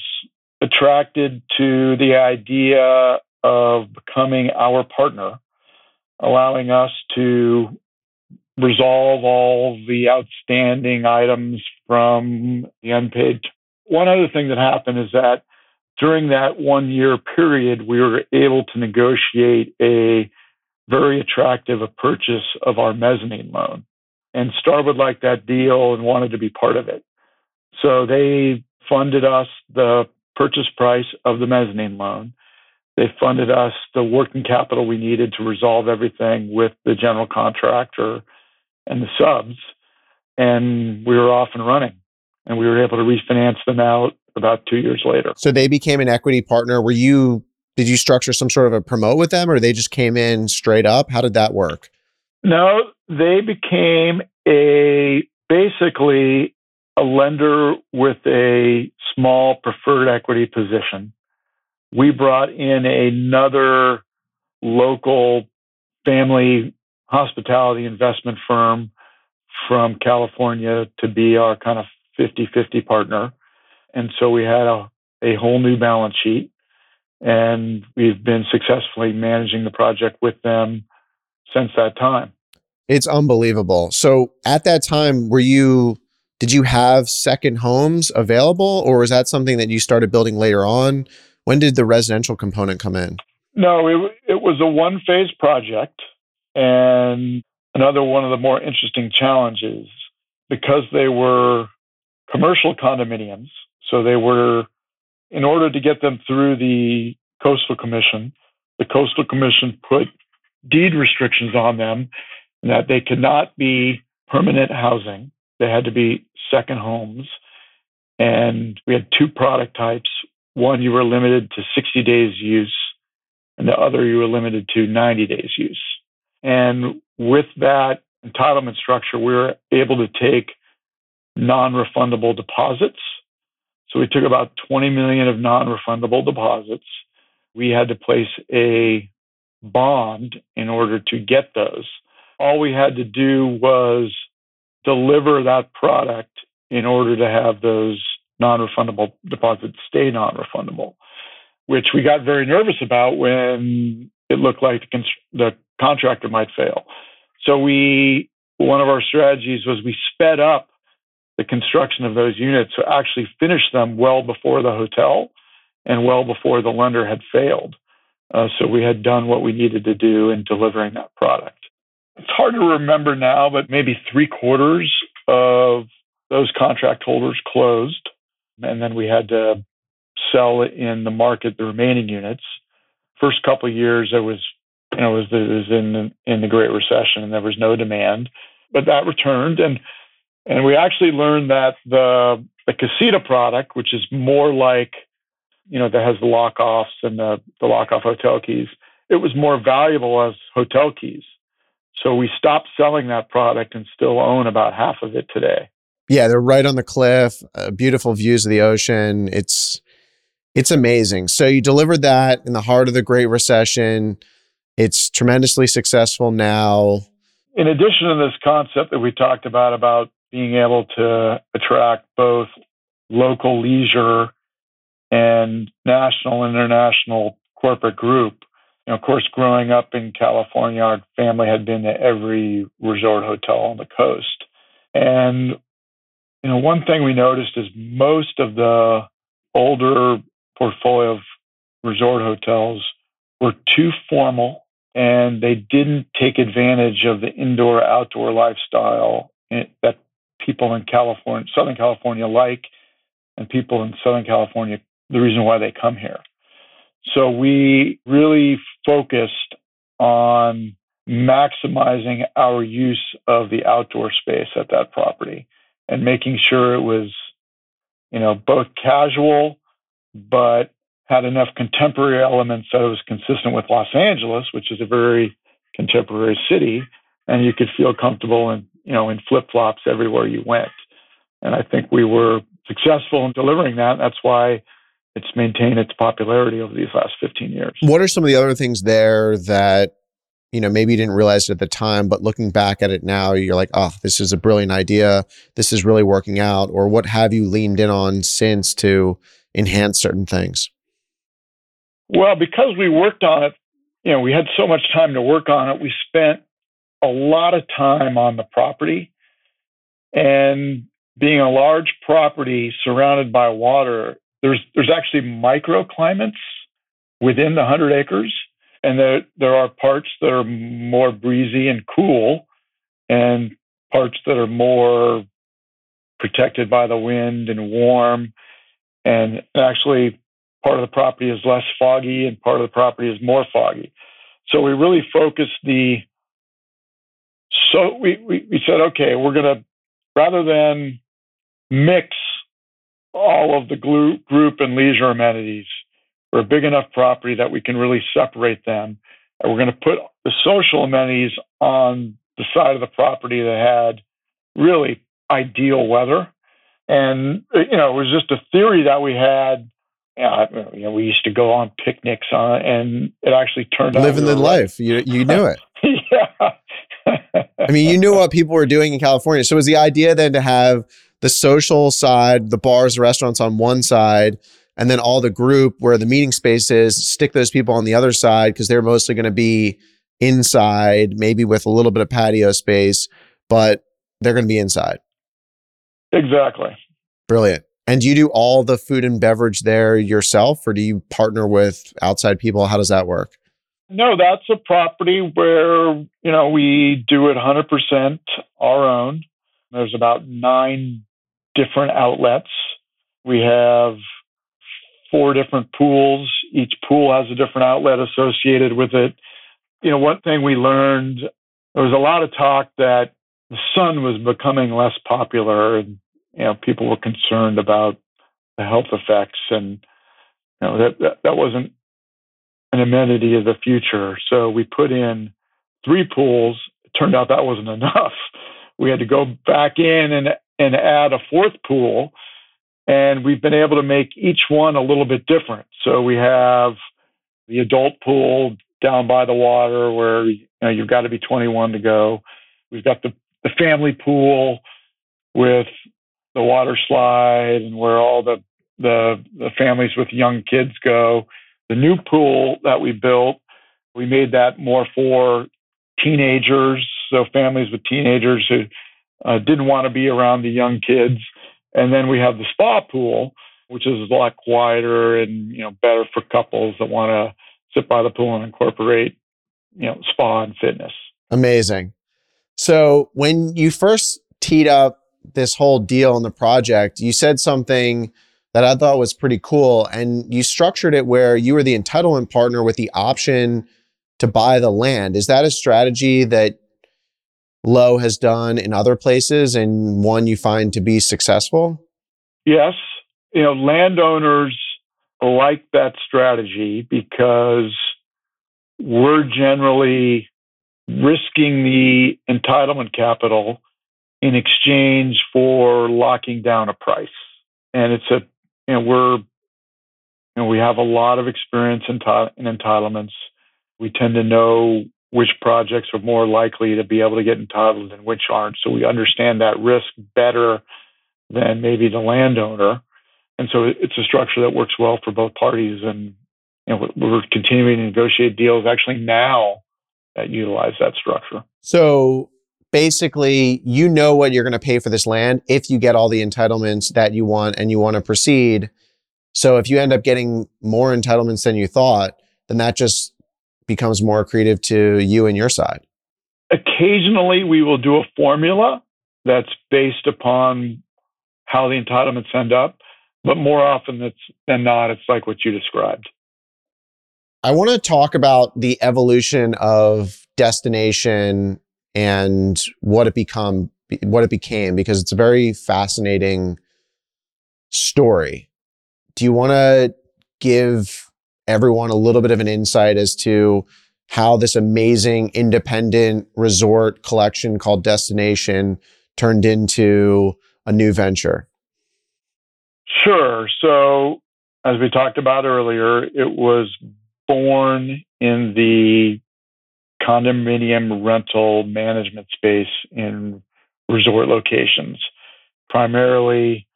attracted to the idea of becoming our partner, allowing us to resolve all the outstanding items from the unpaid. One other thing that happened is that during that one year period, we were able to negotiate a very attractive purchase of our mezzanine loan. And Starwood liked that deal and wanted to be part of it. So they funded us the purchase price of the mezzanine loan. They funded us the working capital we needed to resolve everything with the general contractor and the subs, and we were off and running. And we were able to refinance them out about two years later. So they became an equity partner. Were you? Did you structure some sort of a promote with them, or they just came in straight up? How did that work? No, they became a basically a lender with a small preferred equity position. We brought in another local family hospitality investment firm from California to be our kind of 50 50 partner. And so we had a, a whole new balance sheet, and we've been successfully managing the project with them since that time. It's unbelievable. So at that time, were you, did you have second homes available, or was that something that you started building later on? When did the residential component come in? No, it, it was a one phase project. And another one of the more interesting challenges because they were commercial condominiums, so they were, in order to get them through the Coastal Commission, the Coastal Commission put deed restrictions on them that they could not be permanent housing. They had to be second homes. And we had two product types. One, you were limited to 60 days use, and the other, you were limited to 90 days use. And with that entitlement structure, we were able to take non refundable deposits. So we took about 20 million of non refundable deposits. We had to place a bond in order to get those. All we had to do was deliver that product in order to have those non-refundable deposits stay non-refundable, which we got very nervous about when it looked like the, the contractor might fail. So we one of our strategies was we sped up the construction of those units to actually finish them well before the hotel and well before the lender had failed. Uh, so we had done what we needed to do in delivering that product. It's hard to remember now, but maybe three quarters of those contract holders closed, and then we had to sell in the market the remaining units. First couple of years, it was you know it was, it was in in the Great Recession, and there was no demand, but that returned, and and we actually learned that the the Casita product, which is more like you know, that has the lock offs and the, the lock off hotel keys, it was more valuable as hotel keys. So we stopped selling that product and still own about half of it today. Yeah, they're right on the cliff, uh, beautiful views of the ocean. It's it's amazing. So you delivered that in the heart of the Great Recession. It's tremendously successful now. In addition to this concept that we talked about about being able to attract both local leisure and national and international corporate group. Know, of course, growing up in California, our family had been to every resort hotel on the coast. And, you know, one thing we noticed is most of the older portfolio of resort hotels were too formal and they didn't take advantage of the indoor outdoor lifestyle eh, that people in California, Southern California like and people in Southern California the reason why they come here. So we really focused on maximizing our use of the outdoor space at that property and making sure it was, you know, both casual, but had enough contemporary elements that it was consistent with Los Angeles, which is a very contemporary city, and you could feel comfortable in, you know, in flip flops everywhere you went. And I think we were successful in delivering that. That's why it's maintained its popularity over these last 15 years. What are some of the other things there that you know maybe you didn't realize it at the time but looking back at it now you're like oh this is a brilliant idea this is really working out or what have you leaned in on since to enhance certain things well because we worked on it you know we had so much time to work on it we spent a lot of time on the property and being a large property surrounded by water there's there's actually microclimates within the 100 acres, and there, there are parts that are more breezy and cool, and parts that are more protected by the wind and warm. And actually, part of the property is less foggy, and part of the property is more foggy. So we really focused the. So we, we, we said, okay, we're going to, rather than mix all of the group and leisure amenities. We're a big enough property that we can really separate them. And we're going to put the social amenities on the side of the property that had really ideal weather. And, you know, it was just a theory that we had. Uh, you know, we used to go on picnics on, and it actually turned out living the life. You you knew it. yeah. I mean, you knew what people were doing in California. So was the idea then to have the social side, the bars, the restaurants on one side, and then all the group where the meeting space is, stick those people on the other side because they're mostly going to be inside, maybe with a little bit of patio space, but they're going to be inside. Exactly. Brilliant. And do you do all the food and beverage there yourself, or do you partner with outside people? How does that work? No, that's a property where you know we do it 100% our own. There's about nine different outlets. We have four different pools. Each pool has a different outlet associated with it. You know, one thing we learned there was a lot of talk that the sun was becoming less popular and you know people were concerned about the health effects and you know that that, that wasn't an amenity of the future. So we put in three pools. It turned out that wasn't enough. We had to go back in and and add a fourth pool and we've been able to make each one a little bit different. So we have the adult pool down by the water where you know, you've got to be 21 to go. We've got the the family pool with the water slide and where all the, the, the families with young kids go. The new pool that we built, we made that more for teenagers, so families with teenagers who uh, didn't want to be around the young kids. And then we have the spa pool, which is a lot quieter and you know better for couples that want to sit by the pool and incorporate you know spa and fitness. Amazing. So when you first teed up this whole deal on the project, you said something that I thought was pretty cool. And you structured it where you were the entitlement partner with the option to buy the land. Is that a strategy that Lowe has done in other places and one you find to be successful? Yes. You know, landowners like that strategy because we're generally risking the entitlement capital in exchange for locking down a price. And it's a, know, we're, know, we have a lot of experience in, in entitlements. We tend to know which projects are more likely to be able to get entitled and which aren't. So we understand that risk better than maybe the landowner. And so it's a structure that works well for both parties. And you know, we're continuing to negotiate deals actually now that utilize that structure. So basically, you know what you're going to pay for this land if you get all the entitlements that you want and you want to proceed. So if you end up getting more entitlements than you thought, then that just becomes more accretive to you and your side. Occasionally, we will do a formula that's based upon how the entitlements end up, but more often than not, it's like what you described. I want to talk about the evolution of destination and what it become what it became because it's a very fascinating story. Do you want to give everyone a little bit of an insight as to how this amazing independent resort collection called Destination turned into a new venture? Sure. So, as we talked about earlier, it was born in the condominium rental management space in resort locations, primarily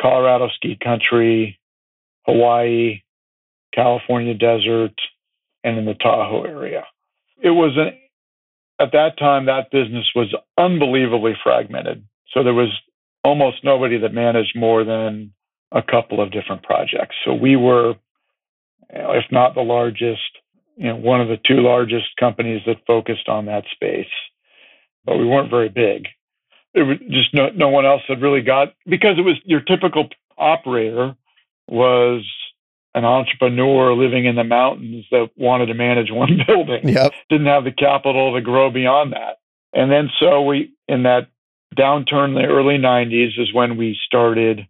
Colorado ski country, Hawaii, California desert, and in the Tahoe area. It was an, at that time, that business was unbelievably fragmented. So there was almost nobody that managed more than a couple of different projects. So we were if not the largest, you know, one of the two largest companies that focused on that space. But we weren't very big. It was just no, no one else had really got because it was your typical operator was an entrepreneur living in the mountains that wanted to manage one building. Yep. Didn't have the capital to grow beyond that. And then so we in that downturn in the early 90s is when we started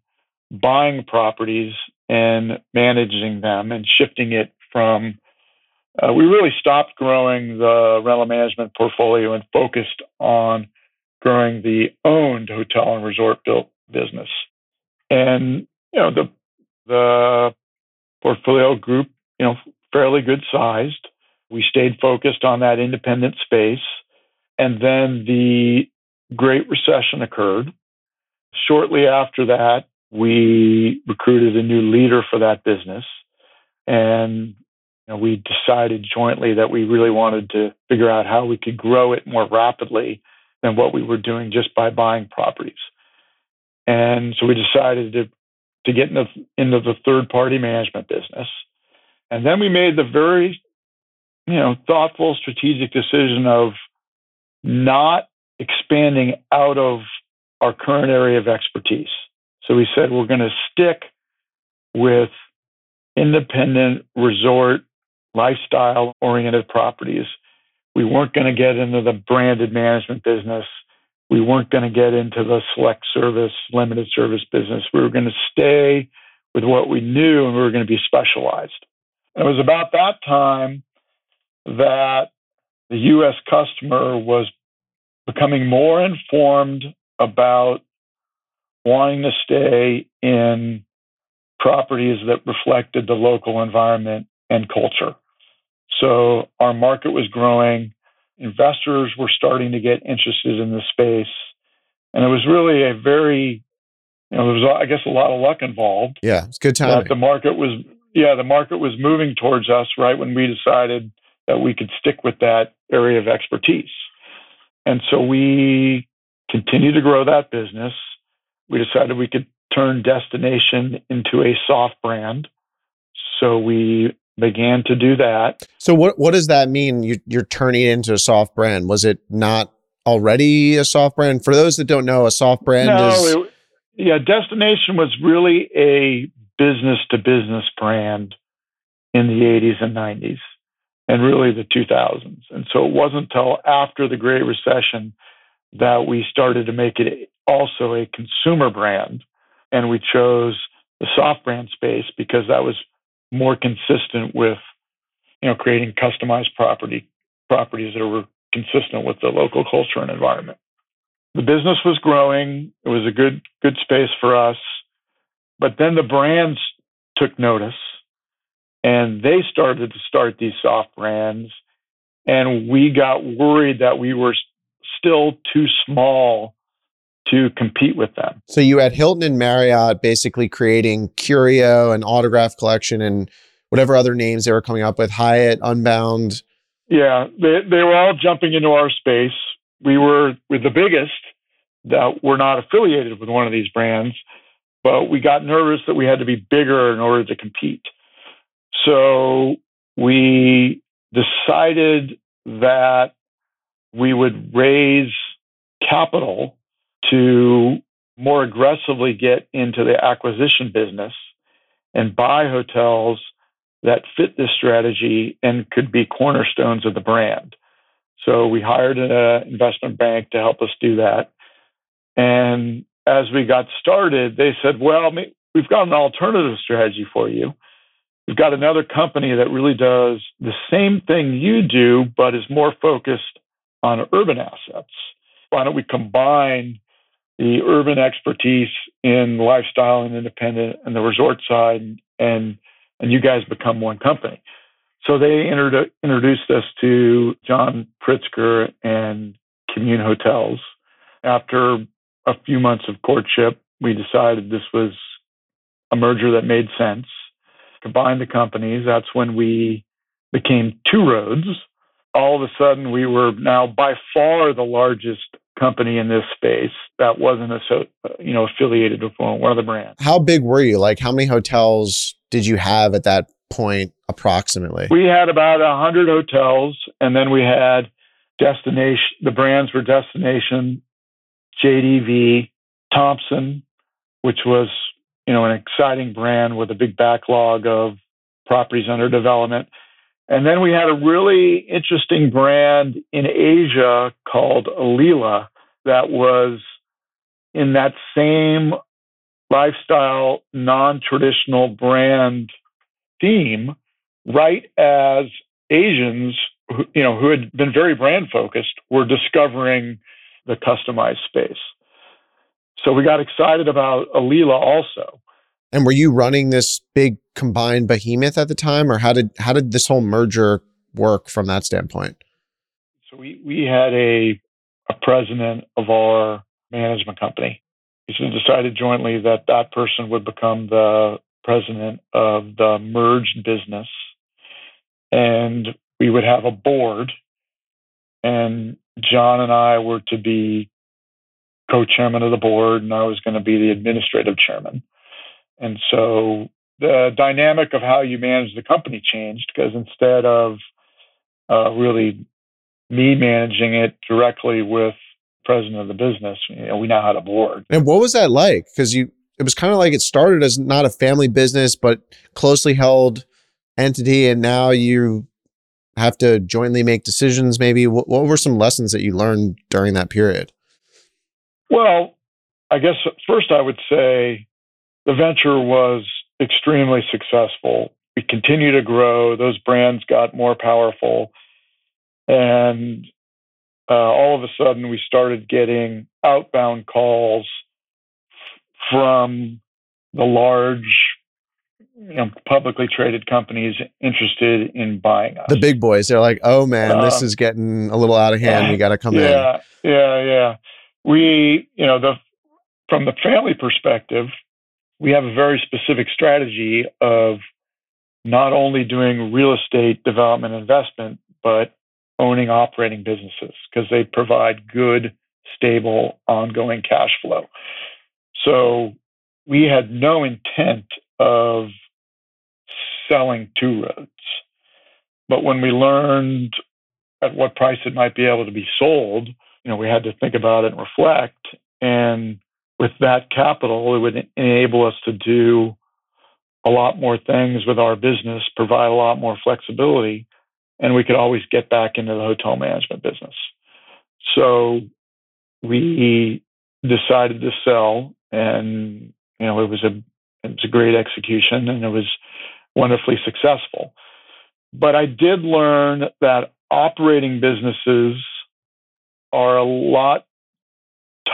buying properties and managing them and shifting it from uh, we really stopped growing the rental management portfolio and focused on growing the owned hotel and resort built business. And you know the the portfolio group, you know, fairly good sized. We stayed focused on that independent space, and then the Great Recession occurred. Shortly after that, we recruited a new leader for that business. And know, we decided jointly that we really wanted to figure out how we could grow it more rapidly than what we were doing just by buying properties. And so we decided to, to get into, into the third party management business. And then we made the very, you know, thoughtful, strategic decision of not expanding out of our current area of expertise. So we said we're going to stick with independent resort lifestyle oriented properties. We weren't going to get into the branded management business. We weren't going to get into the select service, limited service business. We were going to stay with what we knew and we were going to be specialized. it was about that time that the US customer was becoming more informed about wanting to stay in properties that reflected the local environment and culture. So our market was growing. Investors were starting to get interested in the space. And it was really a very, you know, there was, I guess, a lot of luck involved. Yeah, it's good time. The market was, yeah, the market was moving towards us right when we decided that we could stick with that area of expertise. And so we continued to grow that business. We decided we could turn destination into a soft brand. So we began to do that. So what what does that mean? You, you're turning it into a soft brand. Was it not already a soft brand? For those that don't know, a soft brand no, is it, yeah. Destination was really a business to business brand in the 80s and 90s, and really the 2000s. And so it wasn't until after the Great Recession that we started to make it also a consumer brand, and we chose the soft brand space because that was more consistent with you know creating customized property properties that were consistent with the local culture and environment. The business was growing. It was a good good space for us. But then the brands took notice and they started to start these soft brands and we got worried that we were still too small to compete with them. So you had Hilton and Marriott basically creating Curio and Autograph Collection and whatever other names they were coming up with, Hyatt, Unbound. Yeah, they, they were all jumping into our space. We were, were the biggest that were not affiliated with one of these brands, but we got nervous that we had to be bigger in order to compete. So we decided that we would raise capital to more aggressively get into the acquisition business and buy hotels that fit this strategy and could be cornerstones of the brand. So we hired an uh, investment bank to help us do that. And as we got started, they said, well, we've got an alternative strategy for you. We've got another company that really does the same thing you do, but is more focused on urban assets. Why don't we combine the urban expertise in lifestyle and independent and the resort side, and and you guys become one company. So they inter- introduced us to John Pritzker and Commune Hotels. After a few months of courtship, we decided this was a merger that made sense. Combined the companies. That's when we became Two Roads. All of a sudden, we were now by far the largest company in this space that wasn't so you know affiliated with one of the brands. How big were you? Like how many hotels did you have at that point approximately? We had about a hundred hotels, and then we had destination. The brands were Destination, JDV, Thompson, which was you know an exciting brand with a big backlog of properties under development. And then we had a really interesting brand in Asia called Alila that was in that same lifestyle, non traditional brand theme, right as Asians, who, you know, who had been very brand focused, were discovering the customized space. So we got excited about Alila also. And were you running this big combined behemoth at the time, or how did how did this whole merger work from that standpoint? So we we had a a president of our management company. We decided jointly that that person would become the president of the merged business, and we would have a board. And John and I were to be co-chairman of the board, and I was going to be the administrative chairman. And so the dynamic of how you manage the company changed because instead of uh, really me managing it directly with president of the business. You know, we now had a board. And what was that like? Because you, it was kind of like it started as not a family business, but closely held entity, and now you have to jointly make decisions. Maybe what, what were some lessons that you learned during that period? Well, I guess first I would say the venture was extremely successful. We continued to grow. Those brands got more powerful. And uh, all of a sudden, we started getting outbound calls from the large you know, publicly traded companies interested in buying us. The big boys, they're like, "Oh man, um, this is getting a little out of hand. We got to come yeah, in." Yeah, yeah, yeah. We, you know, the from the family perspective, we have a very specific strategy of not only doing real estate development investment, but owning operating businesses because they provide good, stable, ongoing cash flow. So we had no intent of selling Two Roads. But when we learned at what price it might be able to be sold, you know, we had to think about it and reflect. And with that capital, it would enable us to do a lot more things with our business, provide a lot more flexibility, and we could always get back into the hotel management business. So we decided to sell, and you know, it was a it was a great execution, and it was wonderfully successful. But I did learn that operating businesses are a lot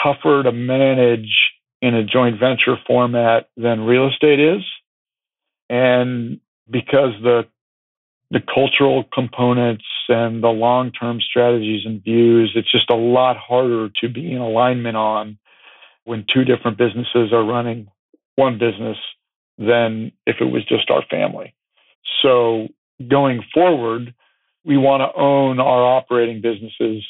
tougher to manage in a joint venture format than real estate is. And because the the cultural components and the long-term strategies and views, it's just a lot harder to be in alignment on when two different businesses are running one business than if it was just our family. So going forward, we want to own our operating businesses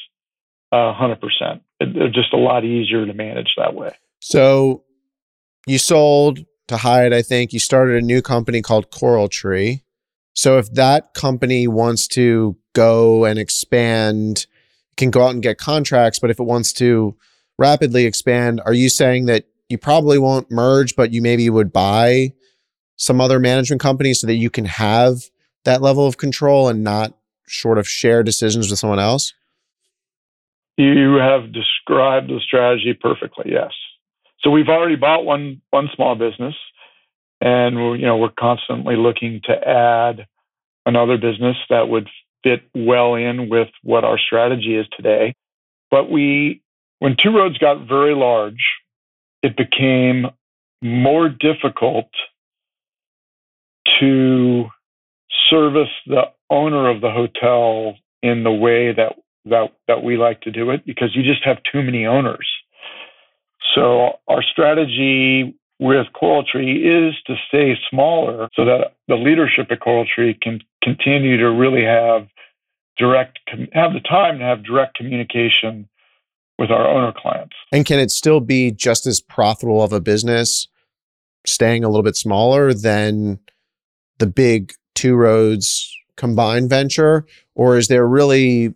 uh, 100%. They're just a lot easier to manage that way. So you sold to Hyatt, I think. You started a new company called CoralTree. So if that company wants to go and expand, can go out and get contracts, but if it wants to rapidly expand, are you saying that you probably won't merge, but you maybe would buy some other management company so that you can have that level of control and not sort of share decisions with someone else? You have described the strategy perfectly. Yes. So we've already bought one one small business, and we're, you know we're constantly looking to add another business that would fit well in with what our strategy is today. But we, when Two Roads got very large, it became more difficult to service the owner of the hotel in the way that that that we like to do it because you just have too many owners. So our strategy with CoralTree is to stay smaller so that the leadership at CoralTree can continue to really have direct have the time to have direct communication with our owner clients. And can it still be just as profitable of a business staying a little bit smaller than the big Two Roads combined venture? Or is there really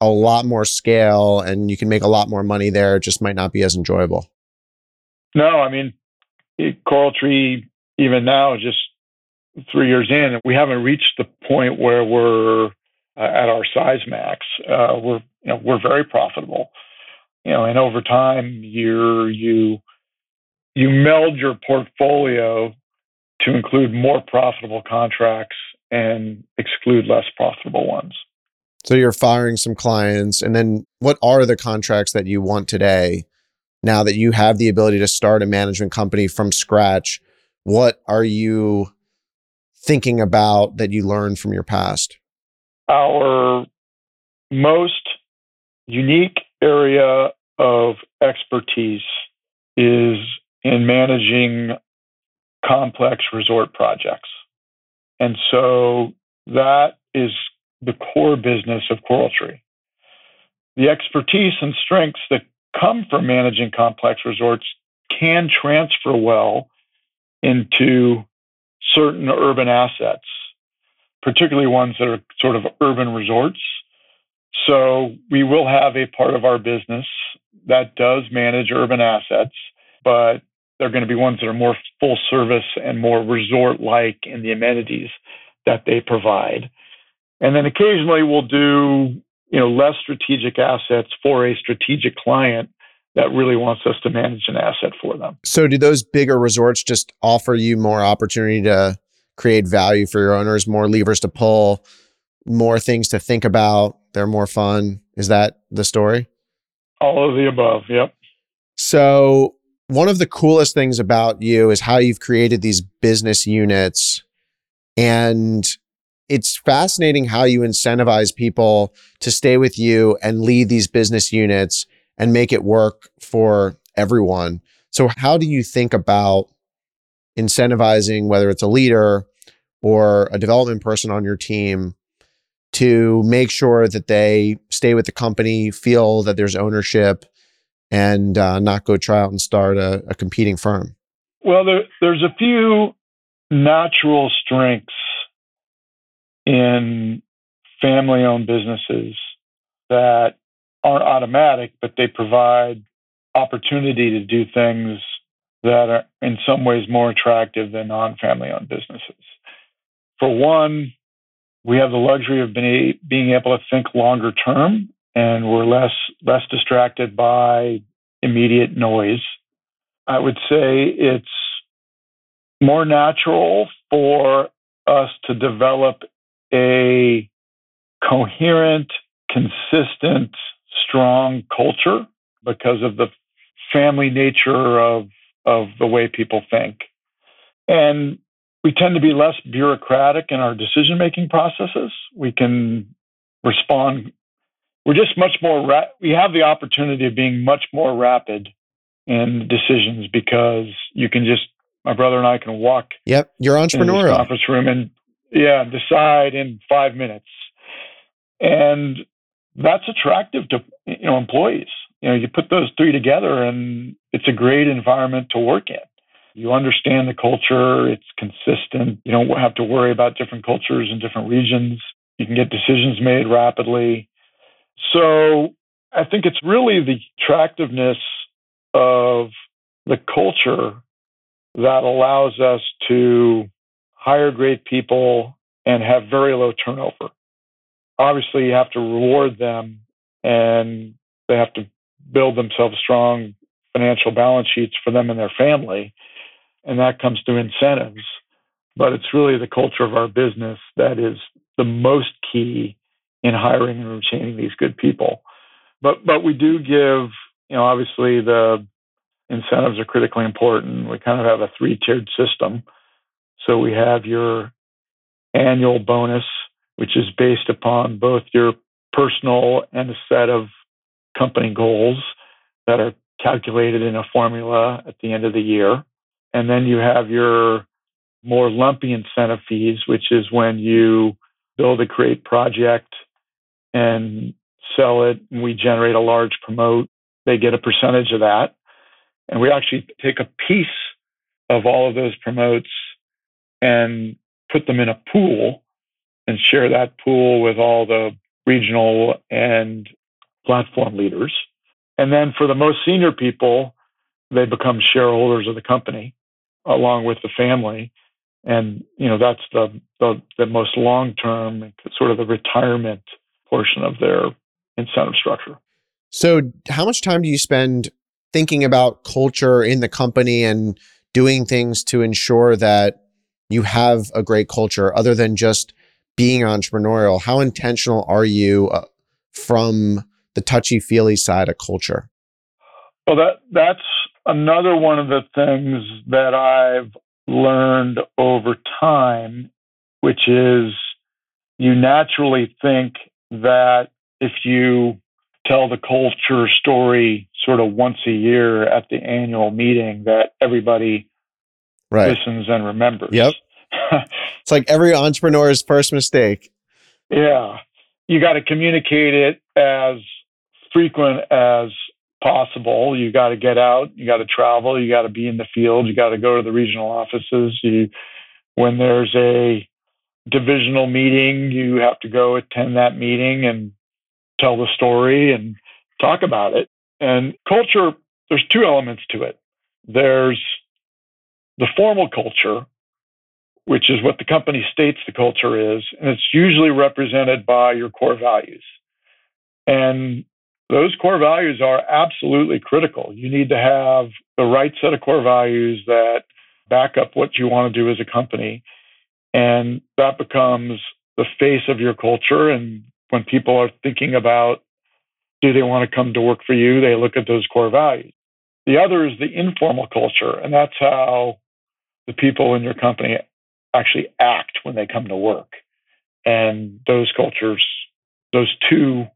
a lot more scale and you can make a lot more money there? It just might not be as enjoyable. No, I mean, CoralTree, even now, just three years in, we haven't reached the point where we're uh, at our size max. Uh, we're you know we're very profitable, you know, and over time, you you you meld your portfolio to include more profitable contracts and exclude less profitable ones. So you're firing some clients. And then what are the contracts that you want today now that you have the ability to start a management company from scratch? What are you thinking about that you learned from your past? Our most unique area of expertise is in managing complex resort projects. And so that is the core business of CoralTree. The expertise and strengths that come from managing complex resorts can transfer well into certain urban assets, particularly ones that are sort of urban resorts. So we will have a part of our business that does manage urban assets, but they're going to be ones that are more full service and more resort like in the amenities that they provide. And then occasionally we'll do, you know, less strategic assets for a strategic client that really wants us to manage an asset for them. So do those bigger resorts just offer you more opportunity to create value for your owners, more levers to pull, more things to think about, they're more fun? Is that the story? All of the above, yep. So one of the coolest things about you is how you've created these business units and it's fascinating how you incentivize people to stay with you and lead these business units and make it work for everyone. So, how do you think about incentivizing, whether it's a leader or a development person on your team, to make sure that they stay with the company, feel that there's ownership, and uh, not go try out and start a, a competing firm? Well, there, there's a few natural strengths in family owned businesses that aren't automatic, but they provide opportunity to do things that are in some ways more attractive than non family owned businesses. For one, we have the luxury of being, being able to think longer term and we're less less distracted by immediate noise. I would say it's more natural for us to develop a coherent, consistent, strong culture because of the family nature of of the way people think. And we tend to be less bureaucratic in our decision making processes. We can respond. We're just much more, ra- we have the opportunity of being much more rapid in decisions because you can just, my brother and I can walk. Yep. You're entrepreneurial. conference room and yeah, decide in five minutes. And that's attractive to you know employees. You know, you put those three together and it's a great environment to work in. You understand the culture, it's consistent. You don't have to worry about different cultures in different regions. You can get decisions made rapidly. So I think it's really the attractiveness of the culture that allows us to hire great people, and have very low turnover. Obviously, you have to reward them and they have to build themselves strong financial balance sheets for them and their family. And that comes through incentives. But it's really the culture of our business that is the most key in hiring and retaining these good people. But but we do give, you know, obviously the incentives are critically important. We kind of have a three-tiered system. So we have your annual bonus, which is based upon both your personal and a set of company goals that are calculated in a formula at the end of the year. And then you have your more lumpy incentive fees, which is when you build a great project and sell it, and we generate a large promote. They get a percentage of that. And we actually take a piece of all of those promotes and put them in a pool and share that pool with all the regional and platform leaders. And then for the most senior people, they become shareholders of the company along with the family. And, you know, that's the, the, the most long term, sort of the retirement portion of their incentive structure. So, how much time do you spend thinking about culture in the company and doing things to ensure that you have a great culture other than just being entrepreneurial. How intentional are you uh, from the touchy feely side of culture? Well that that's another one of the things that i've learned over time which is you naturally think that if you tell the culture story sort of once a year at the annual meeting that everybody right. listens and remembers. Yep. it's like every entrepreneur's first mistake. Yeah. You got to communicate it as frequent as possible. You got to get out, you got to travel, you got to be in the field, you got to go to the regional offices. You when there's a divisional meeting, you have to go attend that meeting and tell the story and talk about it. And culture, there's two elements to it. There's the formal culture, which is what the company states the culture is, and it's usually represented by your core values. And those core values are absolutely critical. You need to have the right set of core values that back up what you want to do as a company. And that becomes the face of your culture. And when people are thinking about do they want to come to work for you, they look at those core values. The other is the informal culture, and that's how the people in your company actually act when they come to work. And those cultures, those two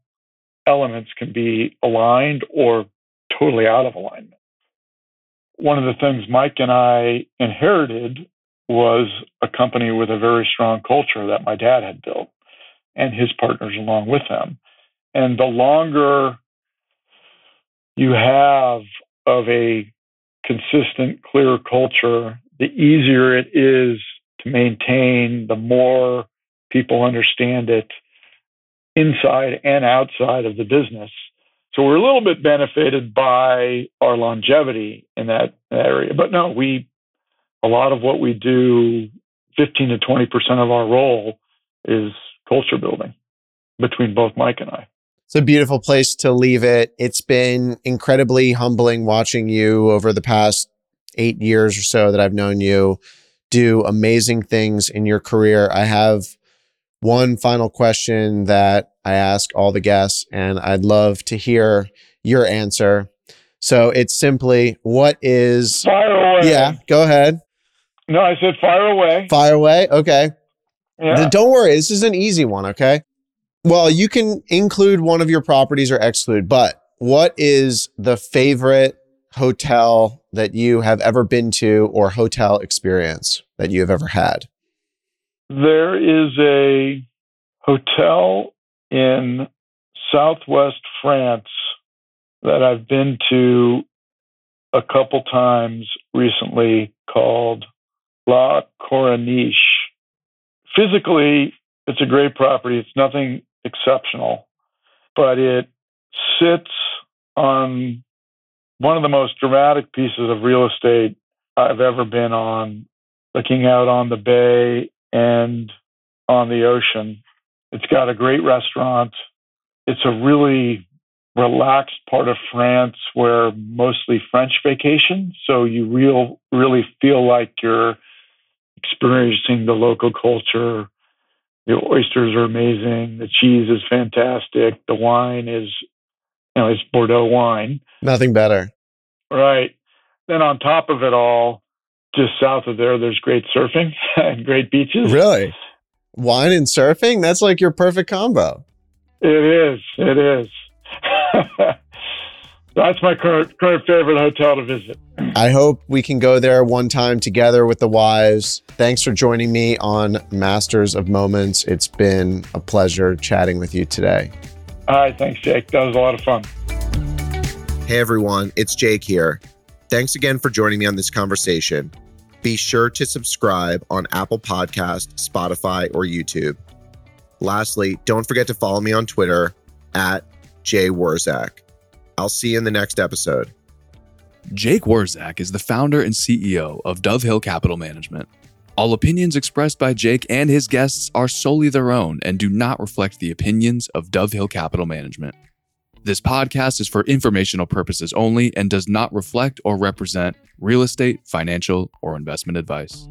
elements can be aligned or totally out of alignment. One of the things Mike and I inherited was a company with a very strong culture that my dad had built and his partners along with him. And the longer you have of a consistent, clear culture, the easier it is to maintain, the more people understand it inside and outside of the business. So we're a little bit benefited by our longevity in that area. But no, we, a lot of what we do, 15 to 20% of our role is culture building between both Mike and I. It's a beautiful place to leave it. It's been incredibly humbling watching you over the past eight years or so that I've known you do amazing things in your career. I have one final question that I ask all the guests, and I'd love to hear your answer. So it's simply, what is. Fire away. Yeah, go ahead. No, I said fire away. Fire away. Okay. Yeah. Don't worry. This is an easy one. Okay. Well, you can include one of your properties or exclude, but what is the favorite hotel that you have ever been to or hotel experience that you have ever had? There is a hotel in southwest France that I've been to a couple times recently called La Corniche. Physically, it's a great property. It's nothing exceptional, but it sits on one of the most dramatic pieces of real estate I've ever been on, looking out on the bay and on the ocean. It's got a great restaurant. It's a really relaxed part of France where mostly French vacation. So you real really feel like you're experiencing the local culture. The oysters are amazing. The cheese is fantastic. The wine is, you know, it's Bordeaux wine. Nothing better. Right. Then on top of it all, just south of there, there's great surfing and great beaches. Really? Wine and surfing? That's like your perfect combo. It is. It is. That's my current current favorite hotel to visit. I hope we can go there one time together with the wives. Thanks for joining me on Masters of Moments. It's been a pleasure chatting with you today. All right, thanks, Jake. That was a lot of fun. Hey everyone, it's Jake here. Thanks again for joining me on this conversation. Be sure to subscribe on Apple Podcast, Spotify, or YouTube. Lastly, don't forget to follow me on Twitter at jwurzak. I'll see you in the next episode. Jake Wurzak is the founder and CEO of DoveHill Capital Management. All opinions expressed by Jake and his guests are solely their own and do not reflect the opinions of DoveHill Capital Management. This podcast is for informational purposes only and does not reflect or represent real estate, financial, or investment advice.